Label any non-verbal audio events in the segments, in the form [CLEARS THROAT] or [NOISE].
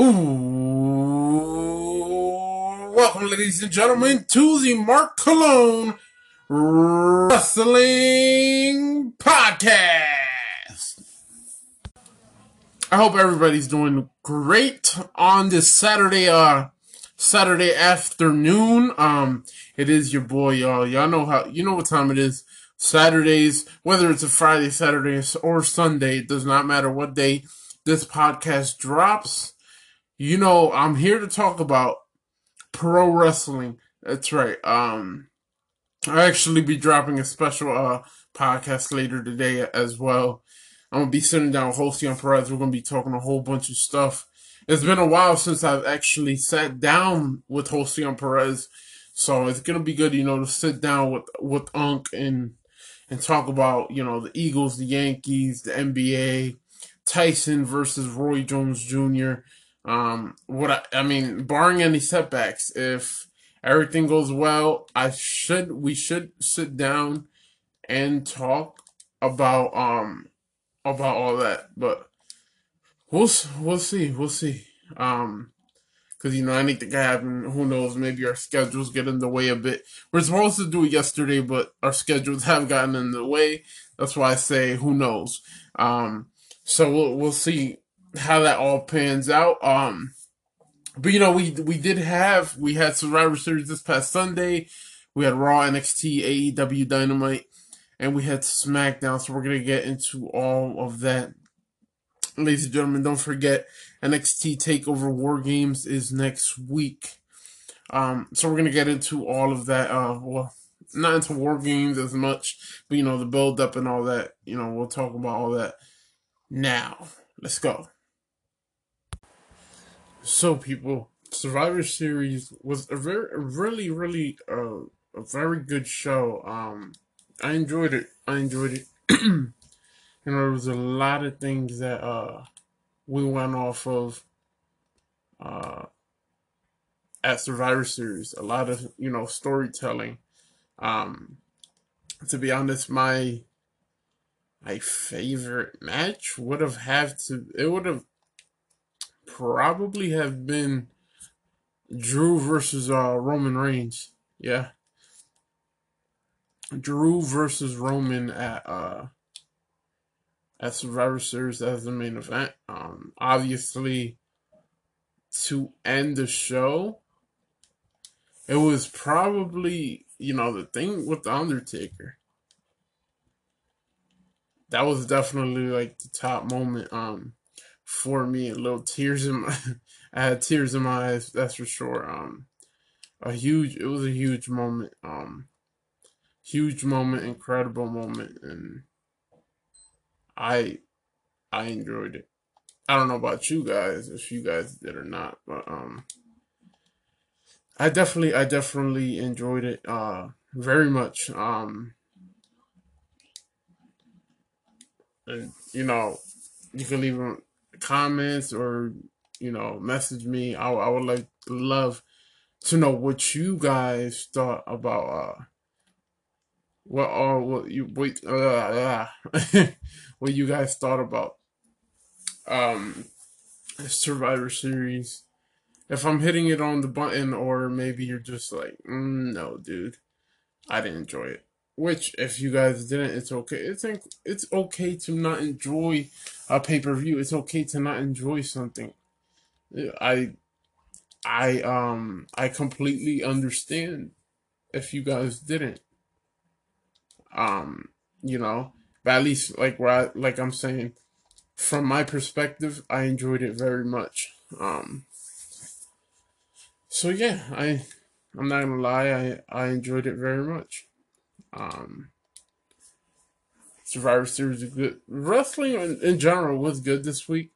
Ooh, welcome, ladies and gentlemen, to the Mark Cologne Wrestling Podcast. I hope everybody's doing great on this Saturday, uh, Saturday afternoon. Um, it is your boy, y'all. Y'all know how, you know what time it is. Saturdays, whether it's a Friday, Saturday, or Sunday, it does not matter what day this podcast drops you know, I'm here to talk about pro wrestling. That's right. Um, I'll actually be dropping a special uh podcast later today as well. I'm gonna be sitting down with Jose Perez. We're gonna be talking a whole bunch of stuff. It's been a while since I've actually sat down with Jose Perez, so it's gonna be good, you know, to sit down with with Unc and and talk about you know the Eagles, the Yankees, the NBA, Tyson versus Roy Jones Jr. Um, what I, I mean, barring any setbacks, if everything goes well, I should we should sit down and talk about um about all that. But we'll we'll see, we'll see. Um, because you know anything can happen. Who knows? Maybe our schedules get in the way a bit. We're supposed to do it yesterday, but our schedules [LAUGHS] have gotten in the way. That's why I say who knows. Um, so we'll we'll see how that all pans out. Um, but you know, we we did have we had Survivor Series this past Sunday. We had Raw, NXT, AEW, Dynamite, and we had SmackDown. So we're gonna get into all of that. Ladies and gentlemen, don't forget NXT Takeover War Games is next week. Um, so we're gonna get into all of that. Uh, well, not into War Games as much, but you know the build up and all that. You know, we'll talk about all that now. Let's go. So, people, Survivor Series was a very, really, really, uh, a very good show. Um, I enjoyed it. I enjoyed it. [CLEARS THROAT] you know, there was a lot of things that uh we went off of uh at Survivor Series. A lot of you know storytelling. Um, to be honest, my my favorite match would have had to it would have probably have been Drew versus uh, Roman Reigns. Yeah. Drew versus Roman at uh at Survivor Series as the main event. Um obviously to end the show it was probably you know the thing with the Undertaker. That was definitely like the top moment. Um for me. A little tears in my, [LAUGHS] I had tears in my eyes. That's for sure. Um, a huge. It was a huge moment. Um, huge moment, incredible moment, and I, I enjoyed it. I don't know about you guys, if you guys did or not, but um, I definitely, I definitely enjoyed it. Uh, very much. Um, and you know, you can leave comments or you know message me. I, I would like love to know what you guys thought about uh what are what you wait uh, [LAUGHS] what you guys thought about um Survivor Series. If I'm hitting it on the button, or maybe you're just like, mm, no, dude, I didn't enjoy it. Which, if you guys didn't, it's okay. It's it's okay to not enjoy a pay per view. It's okay to not enjoy something. I, I um, I completely understand if you guys didn't. Um, you know, but at least like where I, like I'm saying, from my perspective, I enjoyed it very much. Um, so yeah, I, I'm not gonna lie, I I enjoyed it very much. Um, Survivor Series is good. Wrestling in, in, general was good this week.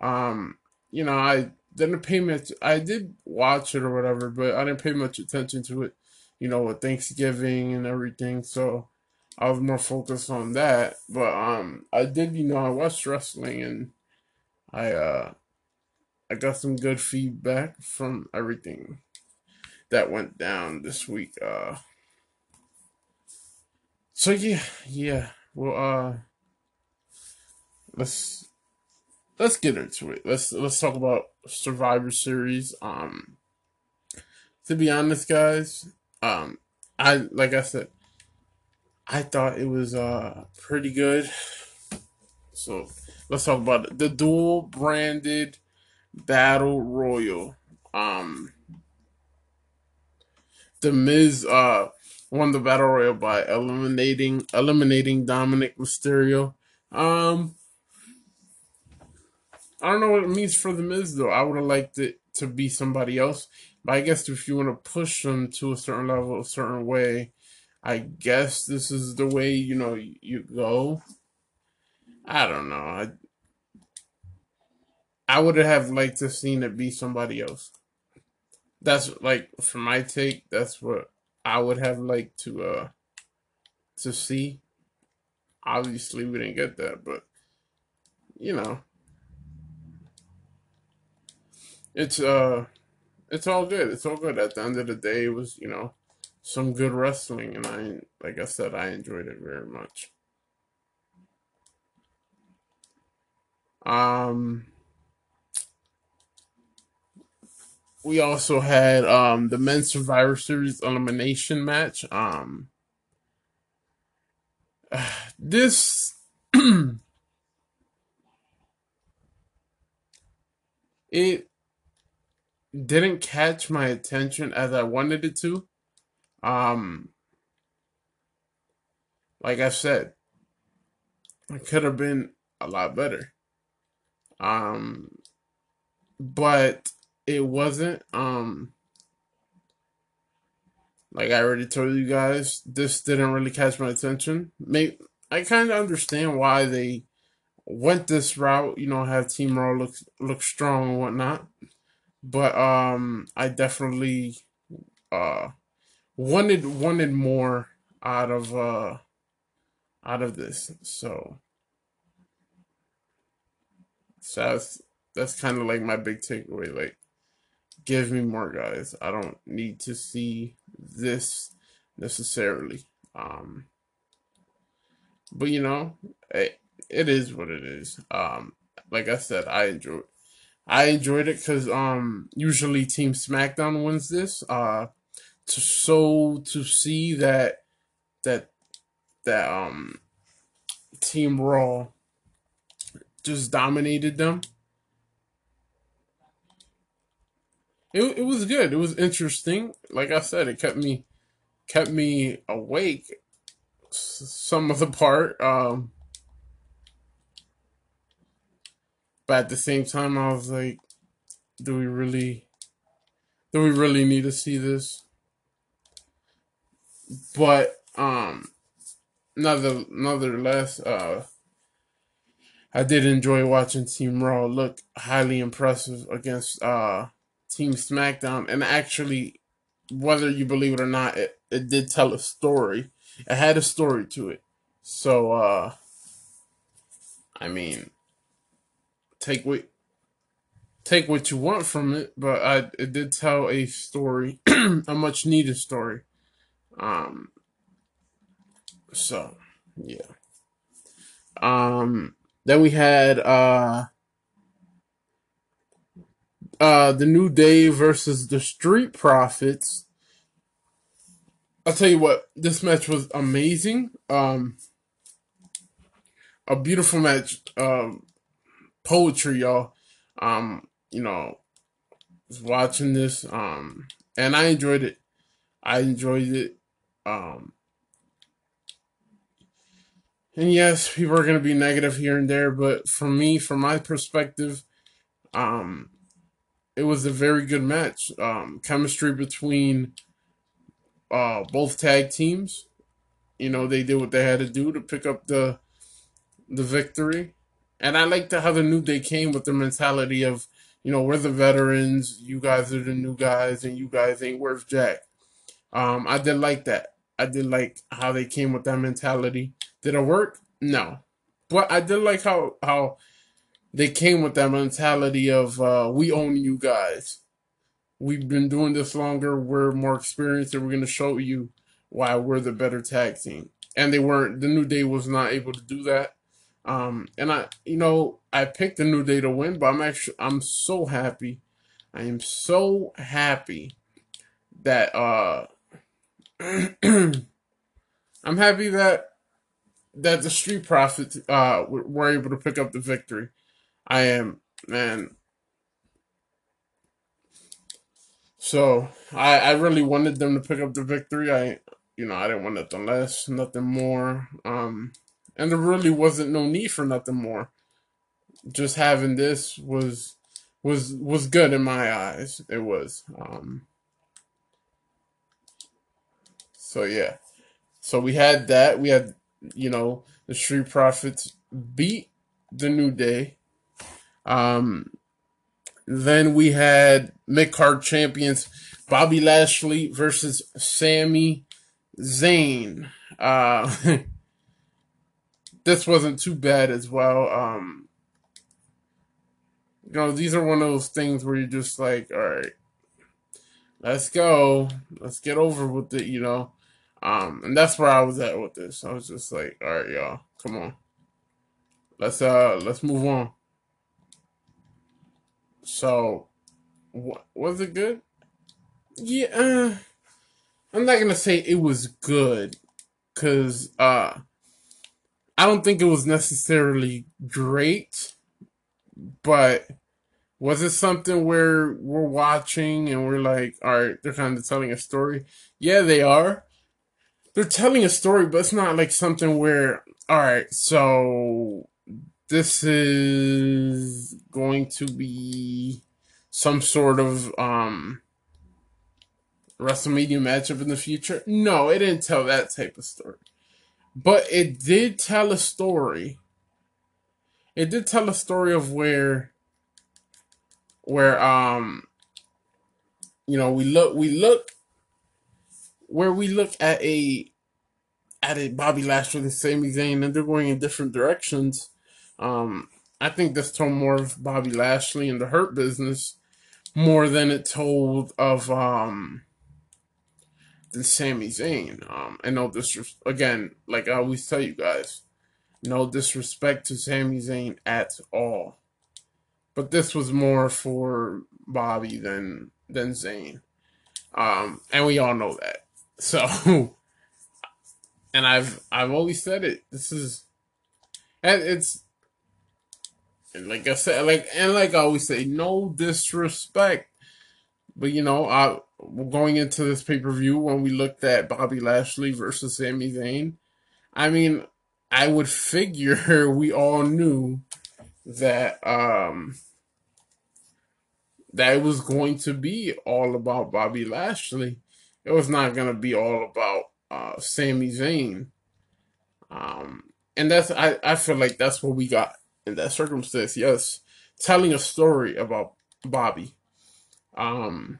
Um, you know, I didn't pay much. I did watch it or whatever, but I didn't pay much attention to it. You know, with Thanksgiving and everything, so I was more focused on that. But um, I did, you know, I watched wrestling and I uh, I got some good feedback from everything that went down this week. Uh, so yeah, yeah. Well, uh, let's let's get into it. Let's let's talk about Survivor Series. Um, to be honest, guys, um, I like I said, I thought it was uh pretty good. So let's talk about it. the dual branded battle royal. Um, the Miz uh won the battle royal by eliminating eliminating Dominic Mysterio. Um, I don't know what it means for the Miz though. I would have liked it to be somebody else, but I guess if you want to push them to a certain level, a certain way, I guess this is the way you know you go. I don't know. I I would have liked to seen it be somebody else. That's like for my take. That's what I would have liked to uh to see. Obviously, we didn't get that, but you know, it's uh, it's all good. It's all good. At the end of the day, it was you know some good wrestling, and I like I said, I enjoyed it very much. Um, we also had um the men's Survivor Series elimination match. Um, [SIGHS] this [CLEARS THROAT] it didn't catch my attention as I wanted it to. Um, like I said, it could have been a lot better. Um, but it wasn't. Um, like I already told you guys, this didn't really catch my attention. Maybe I kind of understand why they went this route. You know, have Team Raw look look strong and whatnot. But um, I definitely uh wanted wanted more out of uh out of this. So so that's that's kind of like my big takeaway. Like, give me more guys. I don't need to see this necessarily. Um, but you know, it, it is what it is. Um, like I said, I enjoyed. I enjoyed it because um usually Team SmackDown wins this. Uh, to so to see that that that um Team Raw just dominated them. It it was good. It was interesting. Like I said, it kept me kept me awake some of the part. Um, but at the same time, I was like, do we really, do we really need to see this? But um, another nonetheless, uh, I did enjoy watching Team Raw look highly impressive against uh Team SmackDown, and actually, whether you believe it or not, it, it did tell a story. It had a story to it. So, uh, I mean, take what take what you want from it, but I it did tell a story, [CLEARS THROAT] a much needed story. Um, so yeah. Um, then we had uh uh, the New Day versus the Street Profits. I'll tell you what, this match was amazing. Um, a beautiful match. Um, poetry, y'all. Um, you know, watching this, um, and I enjoyed it. I enjoyed it. Um, and yes, people are going to be negative here and there, but for me, from my perspective, um, it was a very good match. Um, chemistry between uh, both tag teams. You know, they did what they had to do to pick up the the victory. And I liked how the New Day came with the mentality of, you know, we're the veterans, you guys are the new guys, and you guys ain't worth jack. Um, I did like that. I did like how they came with that mentality. Did it work? No. But I did like how how they came with that mentality of uh, we own you guys. We've been doing this longer. We're more experienced, and we're going to show you why we're the better tag team. And they weren't. The New Day was not able to do that. Um, and I, you know, I picked the New Day to win, but I'm actually, I'm so happy. I am so happy that, uh, [CLEARS THROAT] I'm happy that, that the Street Profits, uh, were able to pick up the victory. I am, man. So I, I really wanted them to pick up the victory. I, you know, I didn't want nothing less, nothing more. Um, and there really wasn't no need for nothing more. Just having this was was was good in my eyes. It was. Um, so yeah. So we had that. We had you know the Street Profits beat the New Day. Um, then we had mid card champions Bobby Lashley versus Sami Zayn. Uh, [LAUGHS] this wasn't too bad as well. Um, you know, these are one of those things where you're just like, all right, let's go, let's get over with it, you know. Um, and that's where I was at with this. I was just like, all right, y'all, come on, let's uh, let's move on. So, what was it good? Yeah, uh, I'm not gonna say it was good, cause uh I don't think it was necessarily great, but was it something where we're watching and we're like, all right, they're kind of telling a story? Yeah, they are. They're telling a story, but it's not like something where, all right, so this is going to be some sort of um WrestleMania matchup in the future. No, it didn't tell that type of story. But it did tell a story. It did tell a story of where where um you know we look we look where we look at a at a Bobby Lashley and Sami Zayn and they're going in different directions. Um I think this told more of Bobby Lashley and the Hurt business more than it told of um than Sami Zayn. Um, and no disrespect, again, like I always tell you guys, no disrespect to Sami Zayn at all. But this was more for Bobby than than Zayn. Um, and we all know that. [LAUGHS] So, and I've I've always said it. This is, and it's, and like I said, like and like I always say, no disrespect. But you know, I going into this pay per view when we looked at Bobby Lashley versus Sami Zayn, I mean, I would figure [LAUGHS] we all knew that um that it was going to be all about Bobby Lashley. It was not going to be all about uh Sami Zayn. Um and that's I I feel like that's what we got in that circumstance. Yes, telling a story about Bobby. Um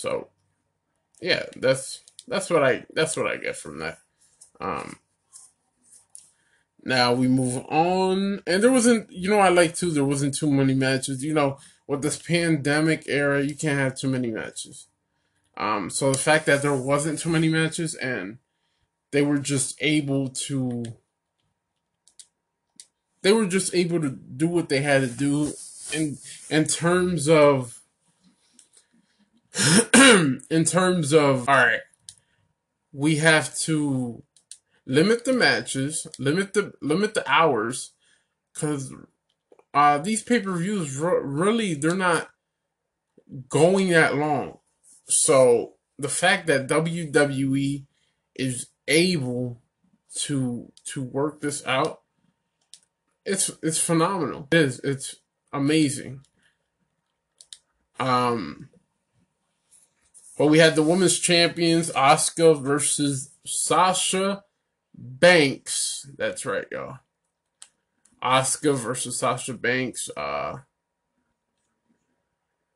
So, yeah, that's that's what I that's what I get from that. Um, now we move on, and there wasn't, you know, I like too. There wasn't too many matches. You know, with this pandemic era, you can't have too many matches. Um, so the fact that there wasn't too many matches and they were just able to they were just able to do what they had to do in in terms of [CLEARS THROAT] in terms of all right, we have to limit the matches, limit the limit the hours, because uh, these pay per views really they're not going that long. So the fact that WWE is able to to work this out, it's it's phenomenal. It is it's amazing. Um, but we had the women's champions, Asuka versus Sasha Banks. That's right, y'all. Asuka versus Sasha Banks. Uh,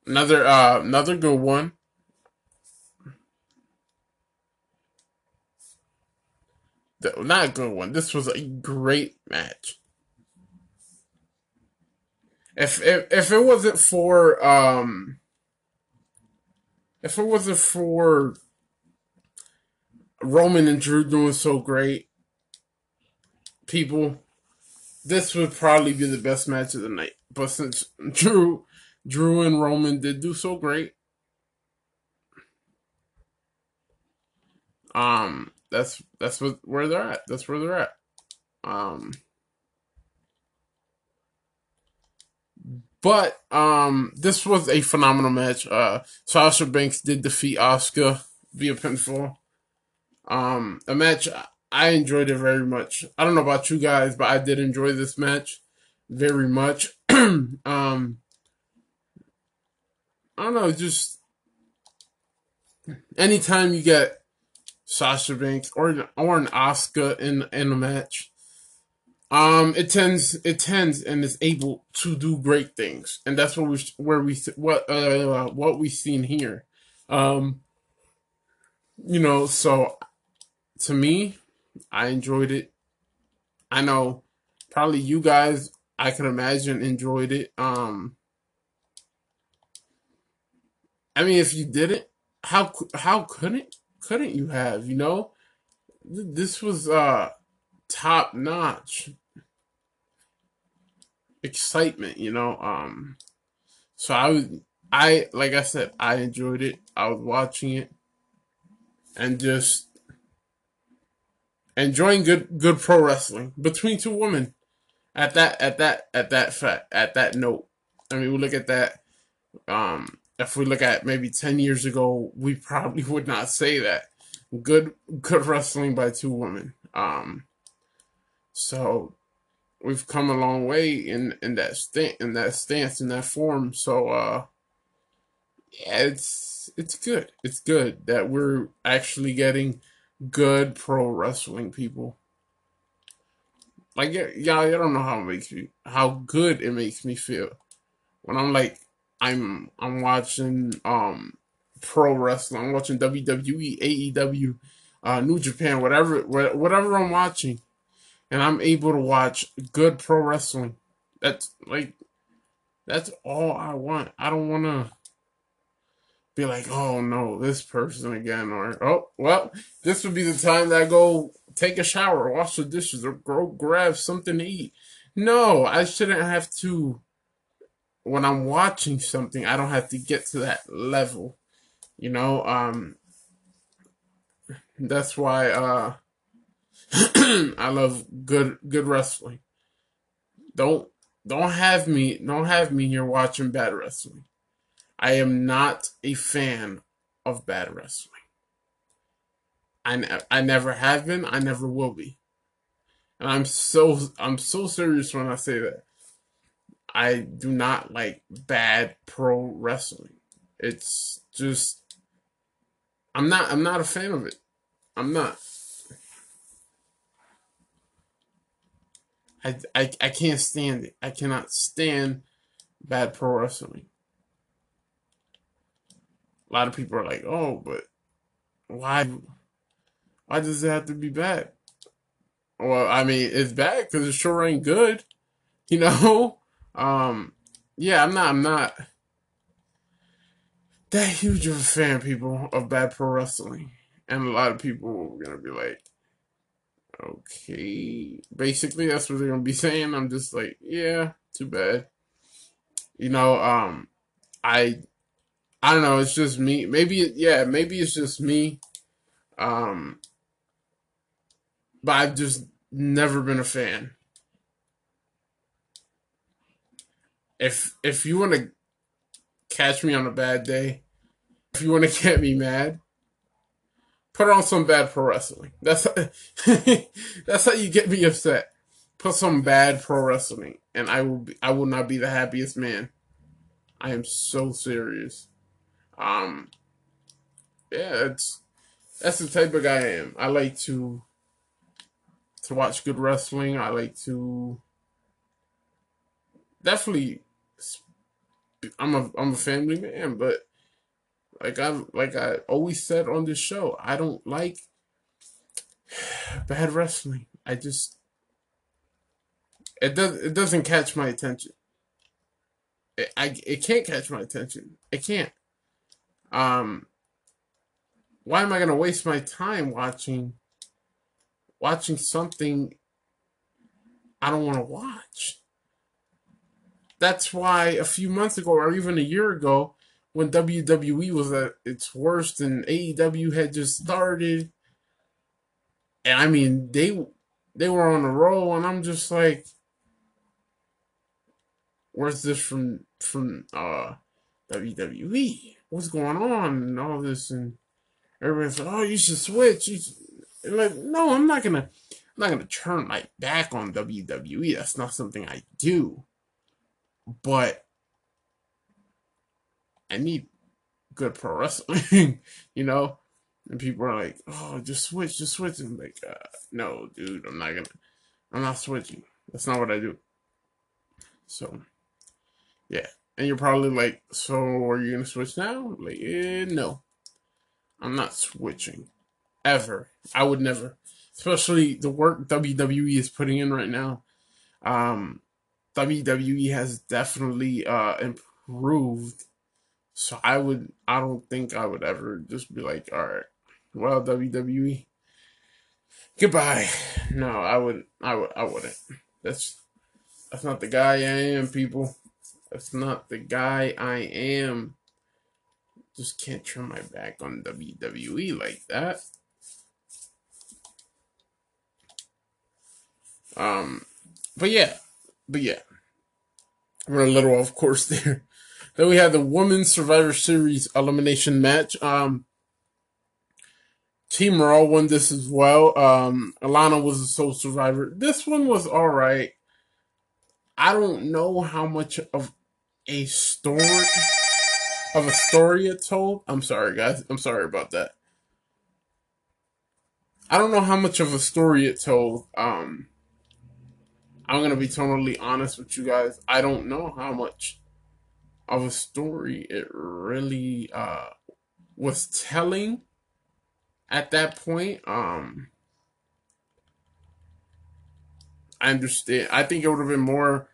another uh, another good one. not a good one. This was a great match. If if if it wasn't for um if it wasn't for Roman and Drew doing so great, people, this would probably be the best match of the night. But since [LAUGHS] Drew, Drew and Roman did do so great, um, that's that's what where they're at. That's where they're at. Um, but um, this was a phenomenal match. Uh, Sasha Banks did defeat Asuka via pinfall. Um, a match I enjoyed it very much. I don't know about you guys, but I did enjoy this match very much. [CLEARS THROAT] um, I don't know, just anytime you get Sasha Banks or or an Asuka in in a match, um, it tends it tends and is able to do great things, and that's what we where we what uh what we've seen here. Um, you know, so to me, I enjoyed it. I know probably you guys I can imagine enjoyed it. Um I mean if you didn't, how how couldn't couldn't you have, you know? This was uh top notch excitement, you know. Um so I was I like I said, I enjoyed it. I was watching it and just enjoying good good pro wrestling between two women. At that at that at that fact at that note, I mean, we look at that. Um, if we look at maybe ten years ago, we probably [LAUGHS] would not say that. Good good wrestling by two women. Um, so we've come a long way in in that st- in that stance in that form. So uh, yeah, it's it's good. It's good that we're actually getting good pro wrestling people. Like yeah, I don't know how it makes me how good it makes me feel when I'm like I'm I'm watching um pro wrestling. I'm watching WWE, AEW, uh, New Japan, whatever whatever I'm watching, and I'm able to watch good pro wrestling. That's like that's all I want. I don't want to be like, oh no, this person again, or oh well, this would be the time that I go take a shower, wash the dishes, or go grab something to eat. No, I shouldn't have to. When I'm watching something, I don't have to get to that level. You know, um, that's why uh, [CLEARS THROAT] I love good good wrestling. Don't don't have me don't have me here watching bad wrestling. I am not a fan of bad wrestling. I, ne- I never have been. I never will be. And I'm so I'm so serious when I say that. I do not like bad pro wrestling. It's just I'm not I'm not a fan of it. I'm not. I, I, I can't stand it. I cannot stand bad pro wrestling a lot of people are like, oh, but why? Why does it have to be bad? Well, I mean, it's bad because it sure ain't good, [LAUGHS] you know. Um, yeah, I'm not. I'm not that huge of a fan, people, of bad pro wrestling, and a lot of people are gonna be like, okay, basically that's what they're gonna be saying. I'm just like, yeah, too bad. You know, um, I I don't know. It's just me. Maybe yeah. Maybe it's just me. Um, but I've just never been a fan. If if you want to catch me on a bad day, if you want to [LAUGHS] get me mad, put on some bad pro wrestling. That's [LAUGHS] that's how you get me upset. Put some bad pro wrestling, and I will be, I will not be the happiest man. I am so serious. Um, yeah, it's that's the type of guy I am. I like to to watch good wrestling. I like to definitely. I'm a I'm a family man, but like I'm like I always said on this show, I don't like [SIGHS] bad wrestling. I just it does it doesn't catch my attention. It, I it can't catch my attention. It can't. Um, why am I going to waste my time watching watching something I don't want to watch. That's why a few months ago, or even a year ago, when WWE was at its worst and AEW had just started, and I mean they they were on a roll, and I'm just like, where's this from from uh WWE? What's going on and all this and everybody's like, oh, you should switch. You should. like, no, I'm not gonna, I'm not gonna turn my back on WWE. That's not something I do. But I need good pro wrestling, [LAUGHS] you know. And people are like, "Oh, just switch, just switch." And I'm like, uh, "No, dude, I'm not gonna. I'm not switching. That's not what I do." So, yeah. And you're probably like, "So, are you gonna switch now?" Like, eh, no. I'm not switching. Ever. I would never. Especially the work WWE is putting in right now. Um, WWE has definitely uh, improved. So I would, I don't think I would ever just be like, all right, well, WWE, goodbye. No, I would, I would, I wouldn't. That's, that's not the guy I am, people. That's not the guy I am just can't turn my back on WWE like that. Um, but yeah, but yeah, we're a little off course [LAUGHS] there. Then we had the Women's Survivor Series elimination match. Um, Team Raw won this as well. Um, Alana was the sole survivor. This one was all right. I don't know how much of a story of a story it told. I'm sorry, guys. I'm sorry about that. I don't know how much of a story it told. Um, I'm gonna be totally honest with you guys. I don't know how much of a story it really uh, was telling at that point. Um, I understand. I think it would have been more,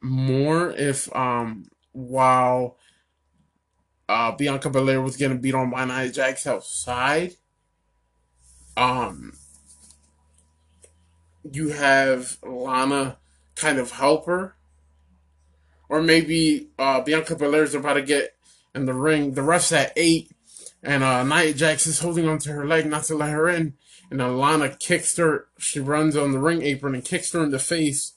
more if um, while uh, Bianca Belair was getting beat on by Nia Jax outside. Um, you have Lana kind of help her, or maybe uh, Bianca Belair's about to get in the ring. The ref's at eight, and uh, Nia Jax is holding onto her leg not to let her in. And Lana kicks her. She runs on the ring apron and kicks her in the face,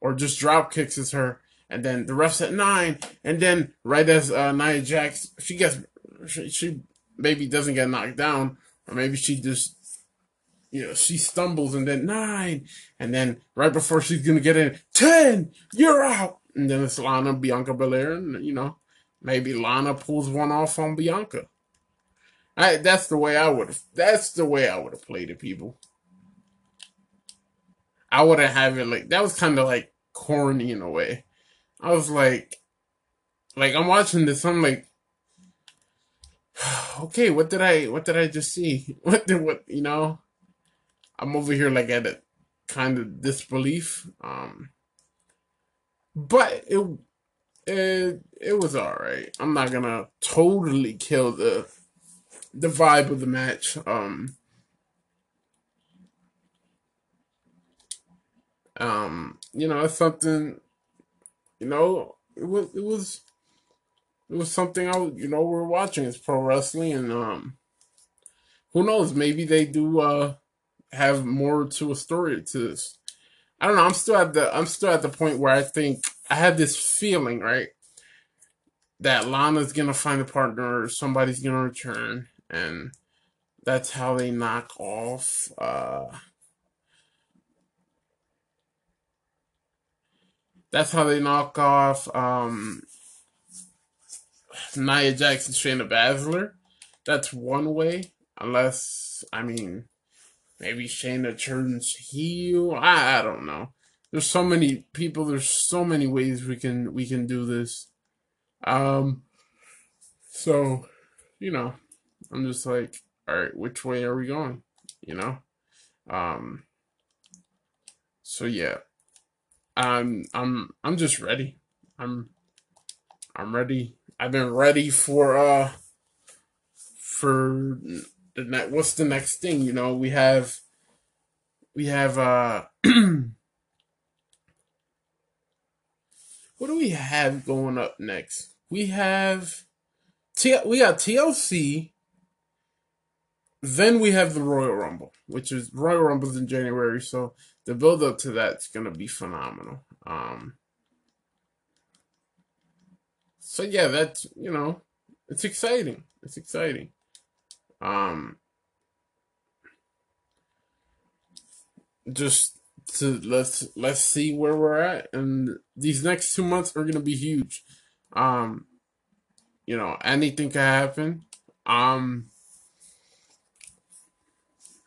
or just drop kicks her and then the refs at nine, and then right as uh, Nia Jax, she gets, she, she maybe doesn't get knocked down, or maybe she just, you know, she stumbles, and then nine, and then right before she's gonna get in, ten, you're out, and then it's Lana Bianca Belair, and you know, maybe Lana pulls one off on Bianca. I, that's the way I would have. That's the way I would have played it, people. I would have have it like that was kind of like corny in a way. I was like, like I'm watching this. I'm like, [SIGHS] okay, what did I, what did I just see? [LAUGHS] What did what you know? I'm over here like at a kind of disbelief. Um, but it, it, it was all right. I'm not gonna totally kill the, the vibe of the match. Um, um, you know, it's something you know, it was it was it was something I you know we're watching. It's pro wrestling, and um, who knows? Maybe they do uh have more to a story to this. I don't know. I'm still at the I'm still at the point where I think I have this feeling right that Lana's gonna find a partner, or somebody's gonna return, and that's how they knock off. uh That's how they knock off um, Nia Jackson, Shayna Baszler. That's one way, unless I mean, maybe Shayna turns heel. I, I don't know. There's so many people. There's so many ways we can we can do this. Um, so you know, I'm just like, all right, which way are we going? You know, um. So yeah, I'm I'm I'm just ready. I'm I'm ready. I've been ready for uh for the next what's the next thing, you know, we have we have uh [CLEARS THROAT] what do we have going up next? We have T- we got TLC. Then we have the Royal Rumble, which is Royal Rumble's in January, so the build up to that's gonna be phenomenal. Um, so yeah, that's you know, it's exciting. It's exciting. Um, just to let's let's see where we're at, and these next two months are gonna be huge. Um, you know, anything can happen. Um,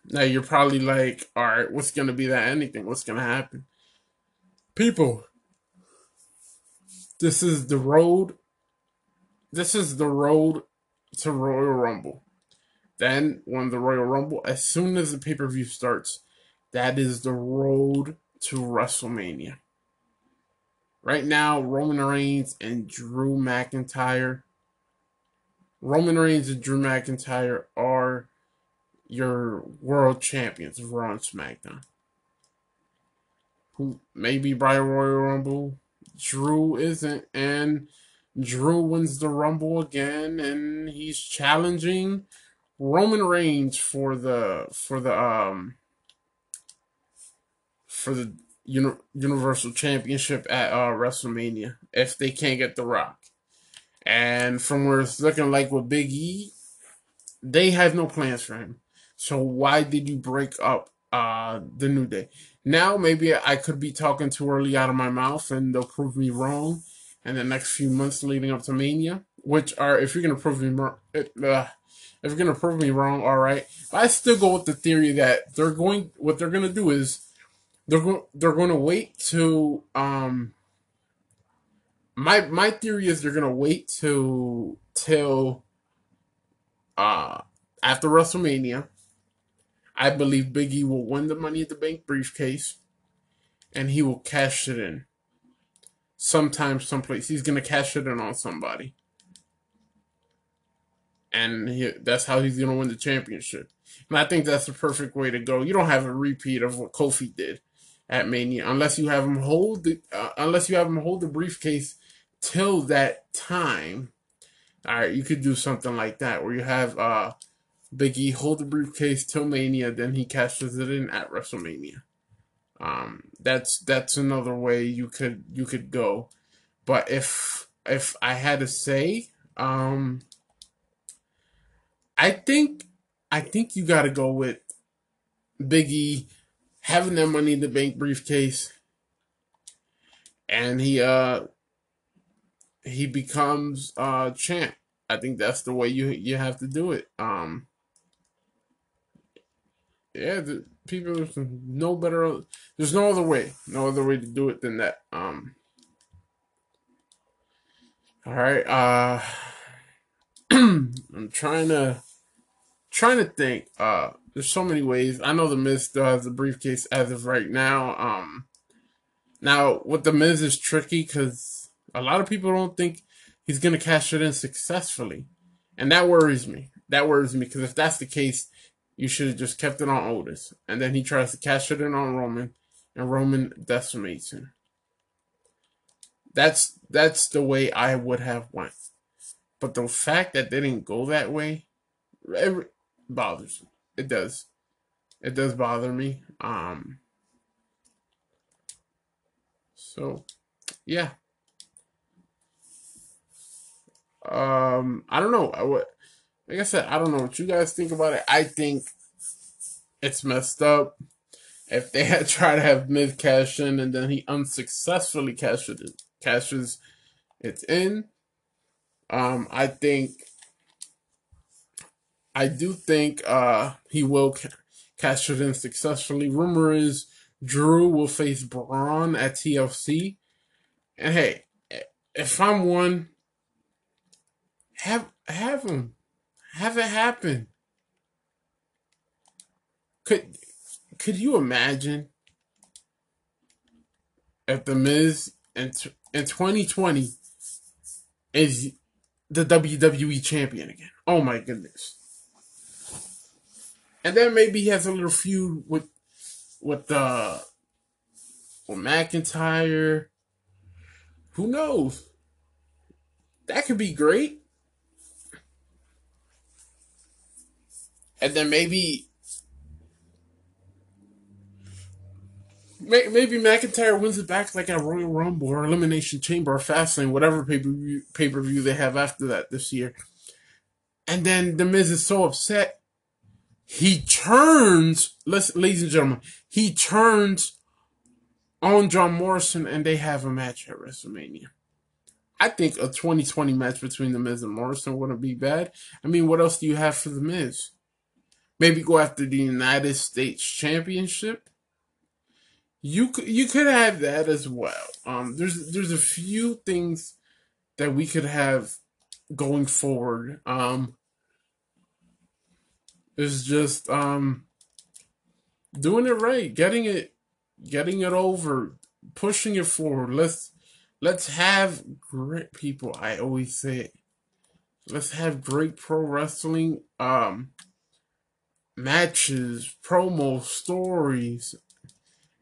now you're probably like, all right, what's gonna be that anything? What's gonna happen? People, this is the road. This is the road to Royal Rumble. Then, when the Royal Rumble, as soon as the pay per view starts, that is the road to WrestleMania. Right now, Roman Reigns and Drew McIntyre. Roman Reigns and Drew McIntyre are your world champions of Raw and SmackDown. Who maybe by Royal Rumble, Drew isn't, and Drew wins the Rumble again, and he's challenging Roman Reigns for the for the um for the uni- Universal Championship at uh, WrestleMania if they can't get The Rock. And from where it's looking like with Big E, they have no plans for him. So why did you break up uh, the New Day? Now maybe I could be talking too early out of my mouth, and they'll prove me wrong in the next few months leading up to Mania. Which are, if you're gonna prove me wrong, if you're gonna prove me wrong, all right. But I still go with the theory that they're going. What they're gonna do is they're going they're to wait to um my my theory is they're to wait to till uh after WrestleMania. I believe Big E will win the Money at the Bank briefcase and he will cash it in. Sometime, someplace. He's to cash it in on somebody. And he, that's how he's going to win the championship. And I think that's the perfect way to go. You don't have a repeat of what Kofi did at Mania unless you have him hold the uh, unless you have him hold the briefcase till that time. All right, you could do something like that where you have uh Biggie hold the briefcase till Mania, then he cashes it in at WrestleMania. Um, that's that's another way you could you could go, but if if I had to say, um, I think I think you got to go with Biggie having that money in the bank briefcase and he uh he becomes uh champ. I think that's the way you you have to do it. Um yeah, the people no better there's no other way. No other way to do it than that. Um All right, uh [CLEARS THROAT] I'm trying to trying to think. Uh there's so many ways. I know the Miz still has the briefcase as of right now. Um, now with the Miz is tricky because a lot of people don't think he's gonna cash it in successfully, and that worries me. That worries me because if that's the case, you should have just kept it on Otis, and then he tries to cash it in on Roman, and Roman decimates him. That's that's the way I would have went, but the fact that they didn't go that way, it bothers me it does. It does bother me. Um. So, yeah. Um, I don't know. I would, like I said, I don't know what you guys think about it. I think it's messed up. If they had [LAUGHS] tried to have Miz cash in and then he unsuccessfully cashes it, cashes it in, um, I think I do think uh, he will ca- cash it in successfully. Rumor is Drew will face Braun at TLC. And hey, if I'm one, have have him, have it happen. Could could you imagine if the Miz in in 2020 is the WWE champion again? Oh my goodness. And then maybe he has a little feud with with uh with McIntyre. Who knows? That could be great. And then maybe maybe McIntyre wins it back like at Royal Rumble or Elimination Chamber or Fastlane, whatever pay per view they have after that this year. And then the Miz is so upset, he turns. Ladies and gentlemen, he turns on John Morrison, and they have a match at WrestleMania. I think a 2020 match between The Miz and Morrison wouldn't be bad. I mean, what else do you have for The Miz? Maybe go after the United States Championship. You could you could have that as well. Um, there's there's a few things that we could have going forward. Um, it's just um, doing it right, getting it getting it over, pushing it forward. Let's let's have great people. I always say. Let's have great pro wrestling um matches, promo stories.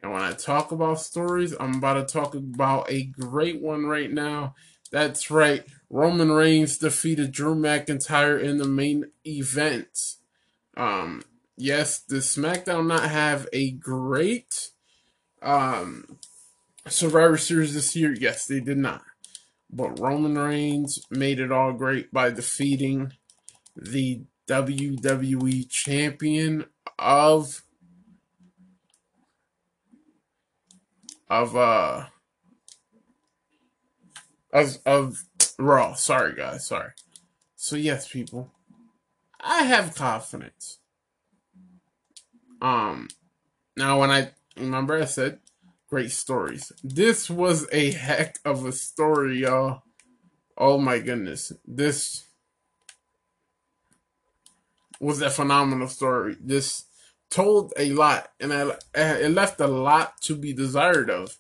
And when I talk about stories, I'm about to talk about a great one right now. That's right. Roman Reigns defeated Drew McIntyre in the main event. Um, yes, the SmackDown not have a great um, Survivor Series this year? Yes, they did not. But Roman Reigns made it all great by defeating the WWE champion of of uh of of Raw. Sorry guys, sorry. So yes, people. I have confidence. Um now when I Remember I said great stories. This was a heck of a story, y'all. Oh my goodness. This was a phenomenal story. This told a lot and I, it left a lot to be desired of.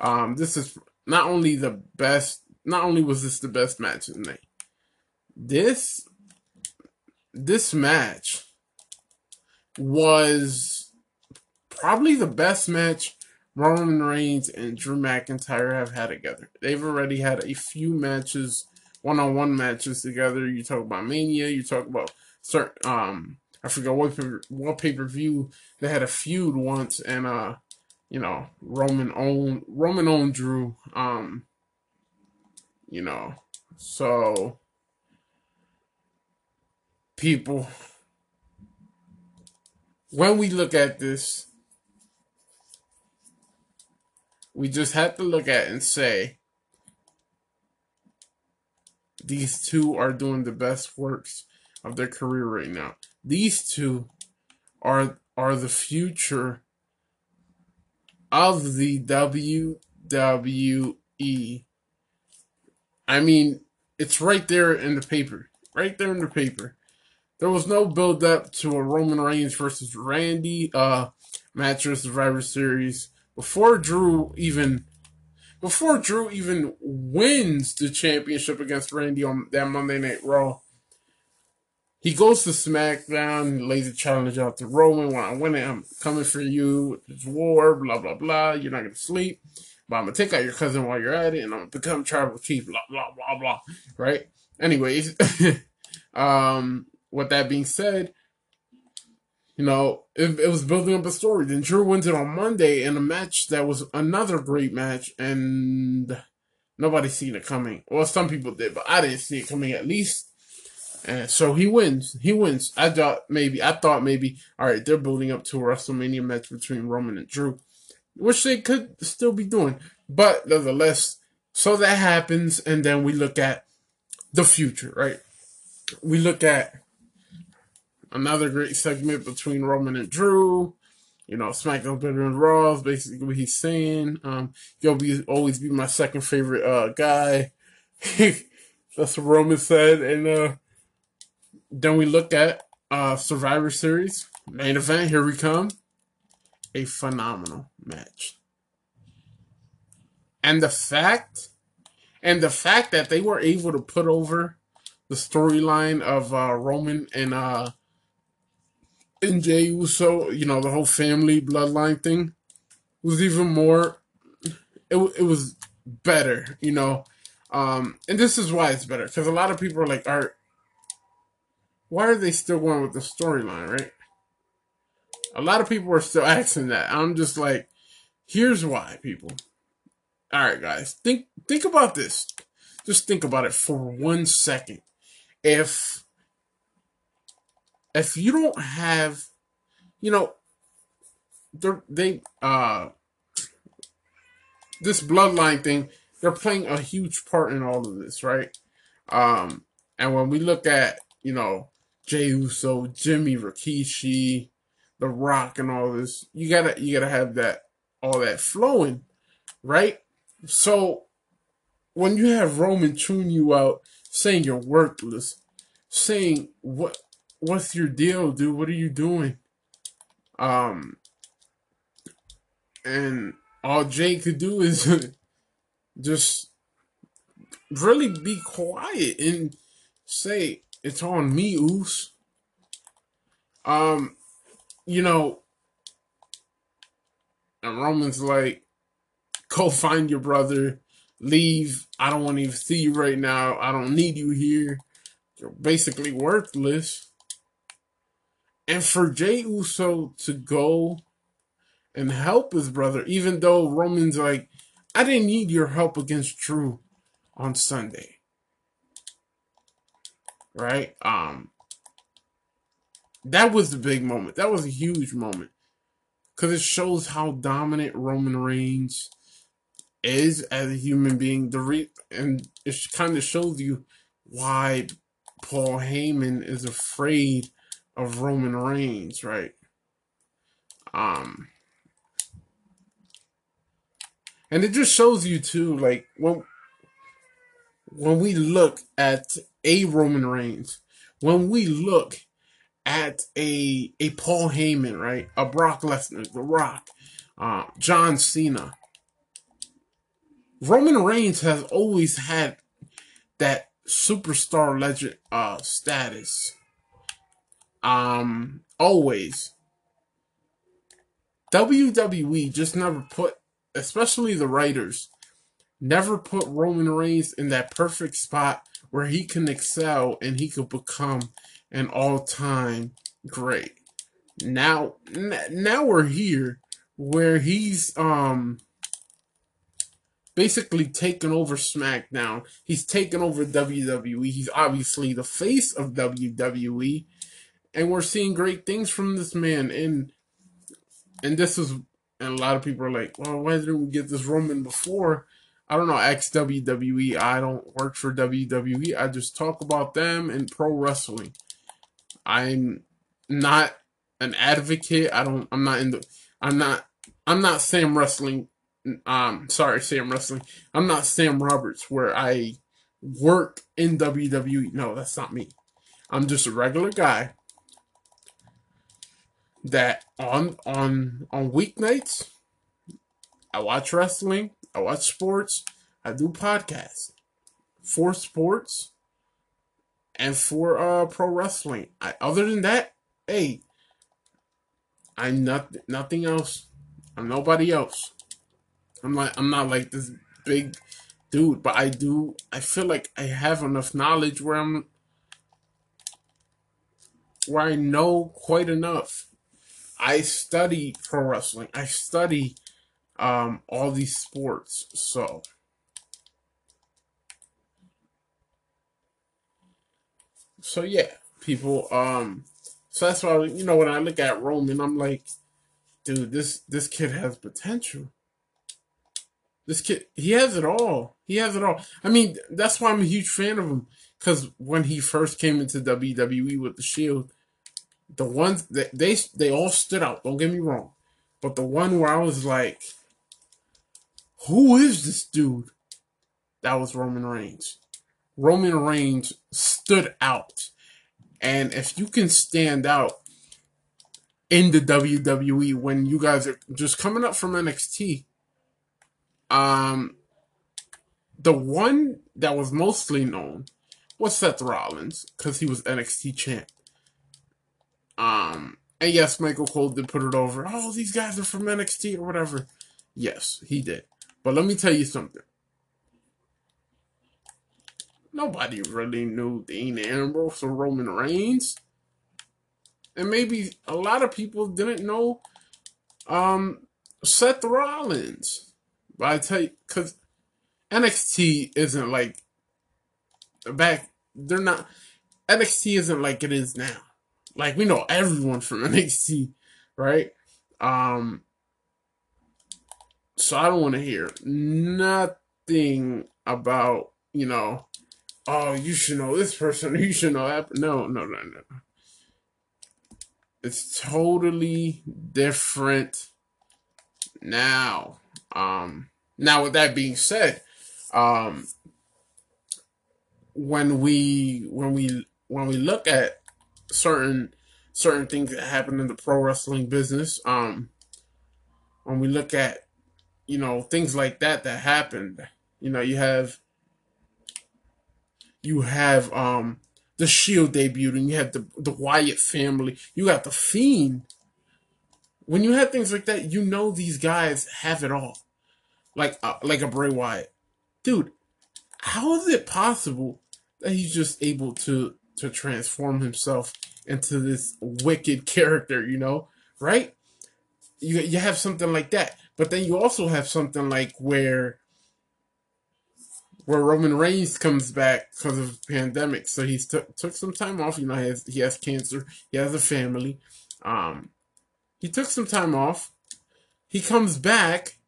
Um, this is not only the best, not only was this the best match in the night, this, this match was probably the best match Roman Reigns and Drew McIntyre have had together. They've already had a few matches, one-on-one matches together. You talk about Mania, you talk about certain, um, I forgot what what pay per view they had a feud once, and uh, you know Roman owned Roman owned Drew, um, you know, so people when we look at this we just have to look at and say these two are doing the best works of their career right now. These two are are the future of the WWE. I mean, it's right there in the paper. Right there in the paper. There was no build up to a Roman Reigns versus Randy uh match or Survivor Series before Drew even before Drew even wins the championship against Randy on that Monday Night Raw, he goes to SmackDown, lays a challenge out to Roman. When I win it, I'm coming for you. It's war, blah blah blah. You're not gonna sleep, but I'm gonna take out your cousin while you're at it, and I'm gonna become tribal chief. Blah blah blah blah. Right. Anyways, [LAUGHS] um, with that being said, you know, it, it was building up a story. Then Drew wins it on Monday in a match that was another great match, and nobody seen it coming. Well, some people did, but I didn't see it coming at least. And so he wins. He wins. I thought maybe, I thought maybe, all right, they're building up to a WrestleMania match between Roman and Drew, which they could still be doing. But nevertheless, so that happens, and then we look at the future, right? We look at another great segment between Roman and Drew. You know, SmackDown better than Raw is basically what he's saying. Um, he'll be always be my second favorite uh guy. [LAUGHS] That's what Roman said. And uh then we look at uh Survivor Series main event. Here we come. A phenomenal match. And the fact and the fact that they were able to put over the storyline of uh, Roman and uh, and Jey Uso, you know, the whole family bloodline thing was even more. It it was better, you know. Um, and this is why it's better because a lot of people are like, "Are why are they still going with the storyline?" Right? A lot of people are still asking that. I'm just like, here's why, people. All right, guys, think think about this. Just think about it for one second. If if you don't have, you know, they uh this bloodline thing, they're playing a huge part in all of this, right? Um, and when we look at, you know, Jey Uso, Jimmy Rikishi, The Rock, and all this, you gotta you gotta have that all that flowing, right? So when you have Roman tune you out, saying you're worthless, saying what what's your deal, dude? What are you doing? Um, and all Jey could do is [LAUGHS] just really be quiet and say it's on me, Oos. Um, you know, and Roman's like, go find your brother, leave. I don't want to even see you right now. I don't need you here. You're basically worthless. And for Jey Uso to go and help his brother, even though Roman's like, I didn't need your help against Drew on Sunday. Right? Um that was the big moment. That was a huge moment. Cause it shows how dominant Roman Reigns is as a human being. The re- and it kind of shows you why Paul Heyman is afraid of Roman Reigns, right? Um and it just shows you too, like when when we look at a Roman Reigns, when we look at a a Paul Heyman, right, a Brock Lesnar, The Rock, uh, John Cena, Roman Reigns has always had that superstar legend uh status. Um, always. WWE just never put especially the writers, never put Roman Reigns in that perfect spot where he can excel and he could become an all-time great. Now, now we're here where he's um basically taken over SmackDown. He's taken over WWE. He's obviously the face of WWE, and we're seeing great things from this man. And and this is and a lot of people are like, well, why didn't we get this Roman before? I don't know, ex WWE. I don't work for WWE. I just talk about them and pro wrestling. I'm not an advocate. I don't. I'm not in the. I'm not. I'm not Sam Wrestling. Um, sorry, Sam Wrestling. I'm not Sam Roberts, where I work in WWE. No, that's not me. I'm just a regular guy that on on on weeknights I watch wrestling, I watch sports, I do podcasts for sports and for uh pro wrestling. I, other than that, hey, I'm not nothing else. I'm nobody else. I'm like I'm not like this big dude, but I do I feel like I have enough knowledge where I'm where I know quite enough I study pro wrestling. I study um, all these sports. So, so yeah, people. Um, so that's why you know when I look at Roman, I'm like, dude, this this kid has potential. This kid, he has it all. He has it all. I mean, that's why I'm a huge fan of him. Because when he first came into WWE with the Shield, the ones that they they all stood out. Don't get me wrong, but the one where I was like, "Who is this dude?" That was Roman Reigns. Roman Reigns stood out, and if you can stand out in the WWE when you guys are just coming up from NXT, um, the one that was mostly known was Seth Rollins because he was NXT champ. Um, and yes, Michael Cole did put it over. Oh, these guys are from NXT or whatever. Yes, he did. But let me tell you something. nobody really knew Dean Ambrose or Roman Reigns. And maybe a lot of people didn't know um, Seth Rollins. But I tell you, because NXT isn't like back, they're not, NXT isn't like it is now. Like we know everyone from [LAUGHS] NXT, right? Um, so I don't want to hear nothing about, you know, oh, you should know this person, [LAUGHS] you should know that. No, no, no, no. It's totally different now. Um, now, with that being said, um, when we when we when we look at certain certain things that happen in the pro wrestling business, um, when we look at you know things like that that happened, you know, you have you have um the Shield debuting, you have the the Wyatt family, you got the Fiend. When you have things like that, you know these guys have it all, like uh, like a Bray Wyatt, dude. How is it possible that he's just able to to transform himself into this wicked character? You know, right? You you have something like that, but then you also have something like where where Roman Reigns comes back because of the pandemic. So he took took some time off. You know, he has he has cancer. He has a family. Um, he took some time off. He comes back,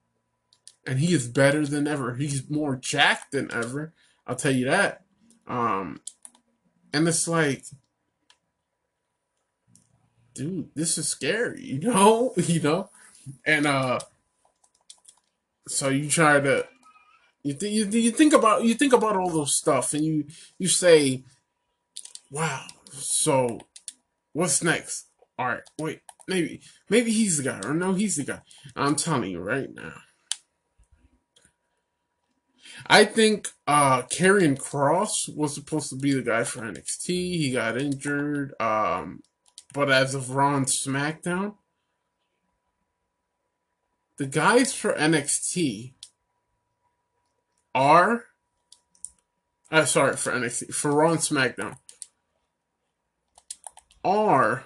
and he is better than ever. He's more jacked than ever. I'll tell you that. Um, and it's like, dude, this is scary. [LAUGHS] You know, [LAUGHS] you know, and uh, so you try to you, you you think about you think about all those stuff, and you you say, "Wow, so what's next?" All right, wait, maybe maybe he's the guy, or no, he's the guy. I'm telling you right now. I think uh Karrion Kross was supposed to be the guy for NXT. He got injured. Um, but as of Raw and SmackDown, the guys for NXT are uh, sorry for NXT for Raw and SmackDown are